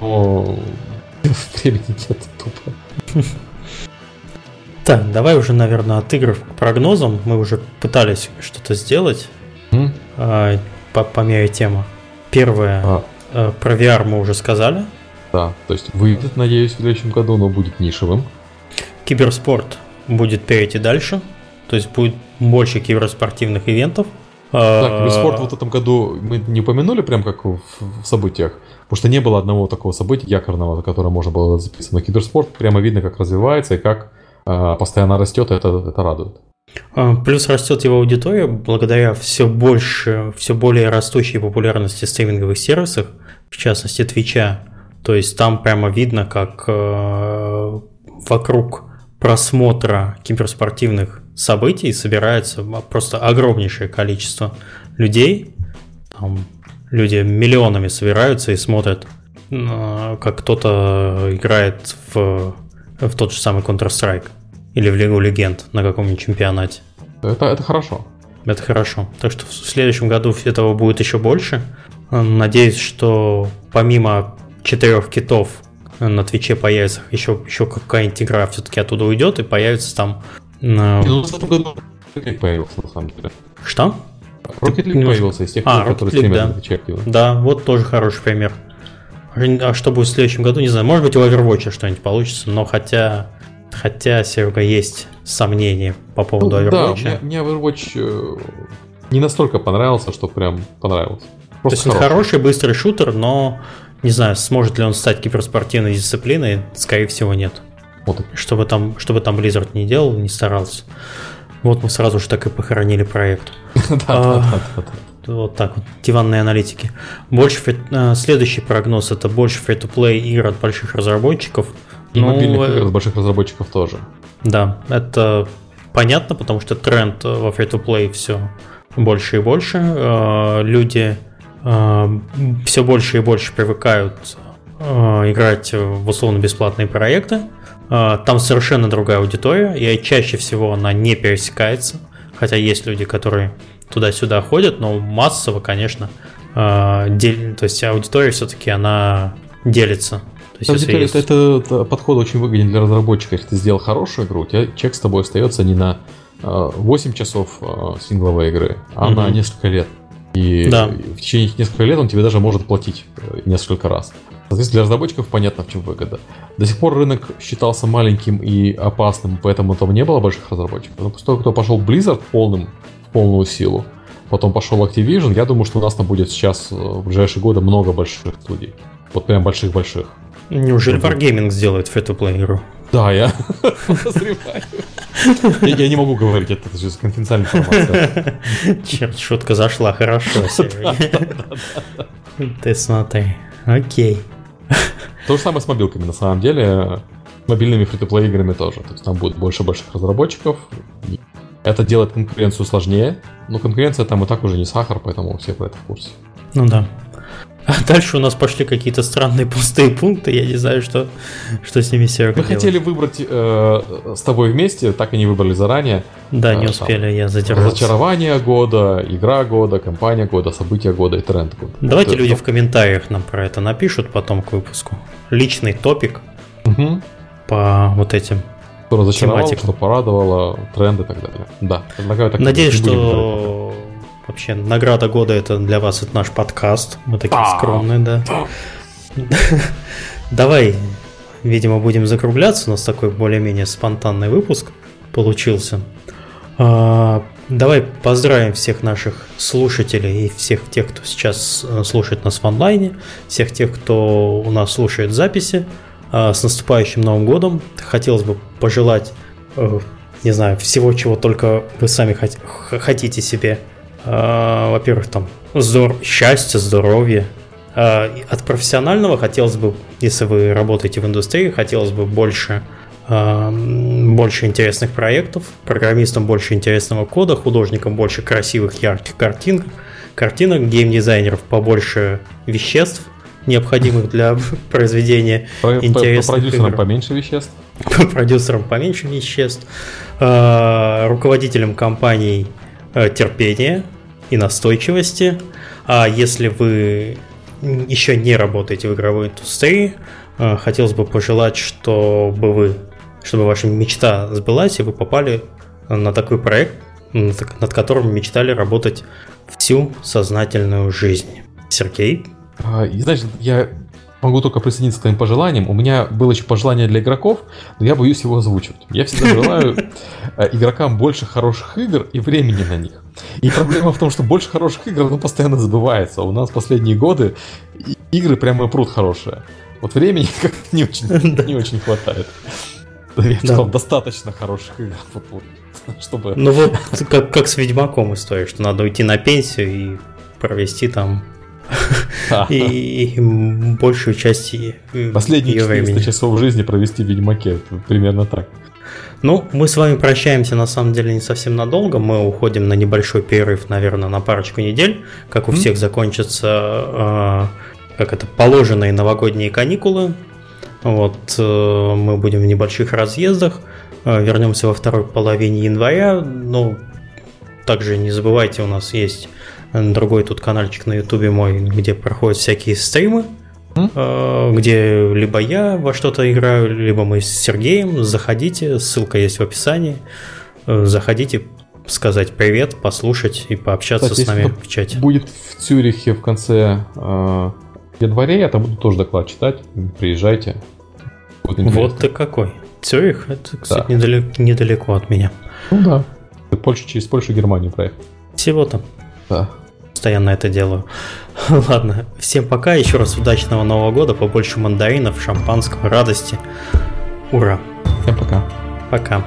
Но нет тупо. Так, давай уже, наверное, от игр к прогнозам. Мы уже пытались что-то сделать mm. по, по мере темы. Первое, а. а, про VR мы уже сказали. Да, то есть выйдет, надеюсь, в следующем году, но будет нишевым. Киберспорт будет перейти дальше. То есть будет больше киберспортивных ивентов. Так, а, киберспорт в этом году мы не упомянули прям как в, в событиях, потому что не было одного такого события якорного, за которое можно было записать. Но киберспорт прямо видно, как развивается и как а, постоянно растет, и это, это радует. А, плюс растет его аудитория благодаря все больше, все более растущей популярности стриминговых сервисов, в частности Твича. То есть там прямо видно, как э, вокруг просмотра киберспортивных событий собирается просто огромнейшее количество людей. Там люди миллионами собираются и смотрят, э, как кто-то играет в в тот же самый Counter-Strike или в Лигу Легенд на каком-нибудь чемпионате. Это, это хорошо. Это хорошо. Так что в следующем году этого будет еще больше. Надеюсь, что помимо четырех китов на Твиче появится еще, еще какая-нибудь игра все-таки оттуда уйдет и появится там... Ну, в этом году появился, на самом деле. Что? Rocket League появился из тех, а, которые стримят да. Твиче Да, вот тоже хороший пример. А что будет в следующем году, не знаю. Может быть, у Overwatch что-нибудь получится, но хотя, хотя, Серега, есть сомнения по поводу ну, Overwatch. Да, мне, мне Overwatch э, не настолько понравился, что прям понравился. Просто То есть хороший. он хороший, быстрый шутер, но не знаю, сможет ли он стать киберспортивной дисциплиной, скорее всего, нет. Вот. Чтобы там, чтобы там Blizzard не делал, не старался. Вот мы сразу же так и похоронили проект. Да. Вот так вот, диванные аналитики. Больше э, следующий прогноз это больше free-to-play игр от больших разработчиков. И ну, мобильных игр от больших разработчиков тоже. Да, это понятно, потому что тренд во free-to-play все больше и больше. Э, люди э, все больше и больше привыкают играть в условно-бесплатные проекты. Там совершенно другая аудитория, и чаще всего она не пересекается. Хотя есть люди, которые туда-сюда ходят, но массово, конечно, э, дел... то есть аудитория все-таки она делится. То есть, аудитория, есть... это, это подход очень выгоден для разработчика. Если ты сделал хорошую игру, у тебя чек с тобой остается не на 8 э, часов э, сингловой игры, а mm-hmm. на несколько лет. И да. в течение нескольких лет он тебе даже может платить несколько раз. Соответственно, для разработчиков понятно, в чем выгода. До сих пор рынок считался маленьким и опасным, поэтому там не было больших разработчиков. Но после того, кто пошел Blizzard полным полную силу. Потом пошел Activision. Я думаю, что у нас там будет сейчас э, в ближайшие годы много больших студий. Вот прям больших-больших. Неужели Wargaming сделает free-to-play игру? Да, я подозреваю. Я не могу говорить, это же конфиденциальная информация. Черт, шутка зашла, хорошо. Ты смотри. Окей. То же самое с мобилками, на самом деле. С мобильными фри-то-плей играми тоже. То есть там будет больше больших разработчиков. Это делает конкуренцию сложнее, но конкуренция там и так уже не сахар, поэтому все про это в курсе. Ну да. А дальше у нас пошли какие-то странные пустые пункты, я не знаю, что, что с ними Серега Мы делать. хотели выбрать э, с тобой вместе, так и не выбрали заранее. Да, не э, успели, там, я задержался. Разочарование года, игра года, компания года, события года и тренд года. Давайте вот люди это. в комментариях нам про это напишут потом к выпуску. Личный топик угу. по вот этим что разочаровало, тематику. что порадовало, тренды и так далее. Да, предлагаю так. Надеюсь, что Вообще, награда года это для вас это наш подкаст. Мы такие да. скромные, да. Давай, видимо, будем закругляться. У нас такой более-менее спонтанный выпуск получился. А, давай поздравим всех наших слушателей и всех тех, кто сейчас э, слушает нас в онлайне, всех тех, кто у нас слушает записи. А, с наступающим Новым годом. Хотелось бы пожелать, э, не знаю, всего, чего только вы сами хотите себе. А, во-первых, там здор счастья, здоровья. А, от профессионального хотелось бы, если вы работаете в индустрии, хотелось бы больше больше интересных проектов, программистам больше интересного кода, художникам больше красивых, ярких картин, картинок, геймдизайнеров побольше веществ, необходимых для произведения по, интересных по, по продюсерам игр. поменьше веществ. По продюсерам поменьше веществ. Руководителям компаний э, терпения и настойчивости. А если вы еще не работаете в игровой индустрии, э, хотелось бы пожелать, чтобы вы, чтобы ваша мечта сбылась, и вы попали на такой проект, над которым мечтали работать всю сознательную жизнь. Сергей, а, знаешь, я могу только присоединиться к твоим пожеланиям. У меня было еще пожелание для игроков, но я боюсь его озвучивать. Я всегда желаю э, игрокам больше хороших игр и времени на них. И проблема в том, что больше хороших игр ну, постоянно забывается. У нас последние годы игры прямо пруд хорошие. Вот времени как не очень, не очень хватает. Я бы сказал, достаточно хороших игр. Чтобы... Ну вот, как, как с Ведьмаком история, что надо уйти на пенсию и провести там и большую часть Последние 400 часов жизни провести в Ведьмаке, примерно так. Ну, мы с вами прощаемся на самом деле не совсем надолго. Мы уходим на небольшой перерыв, наверное, на парочку недель. Как у mm всех закончатся, э, как это, положенные новогодние каникулы. Вот э, мы будем в небольших разъездах. Э, вернемся во второй половине января. Ну, также не забывайте, у нас есть другой тут каналчик на ютубе мой, где проходят всякие стримы, mm? где либо я во что-то играю, либо мы с Сергеем. Заходите, ссылка есть в описании. Э, заходите, сказать привет, послушать и пообщаться Кстати, с нами в чате. Будет в Цюрихе в конце э, января, я там буду тоже доклад читать. Приезжайте. Вот ты какой. Цюрих, это, кстати, да. недалеко, недалеко от меня. Ну да. Польша, через Польшу и Германию проехал. Всего там. Да постоянно это делаю. Ладно, всем пока, еще раз удачного Нового года, побольше мандаринов, шампанского, радости. Ура! Всем пока. Пока.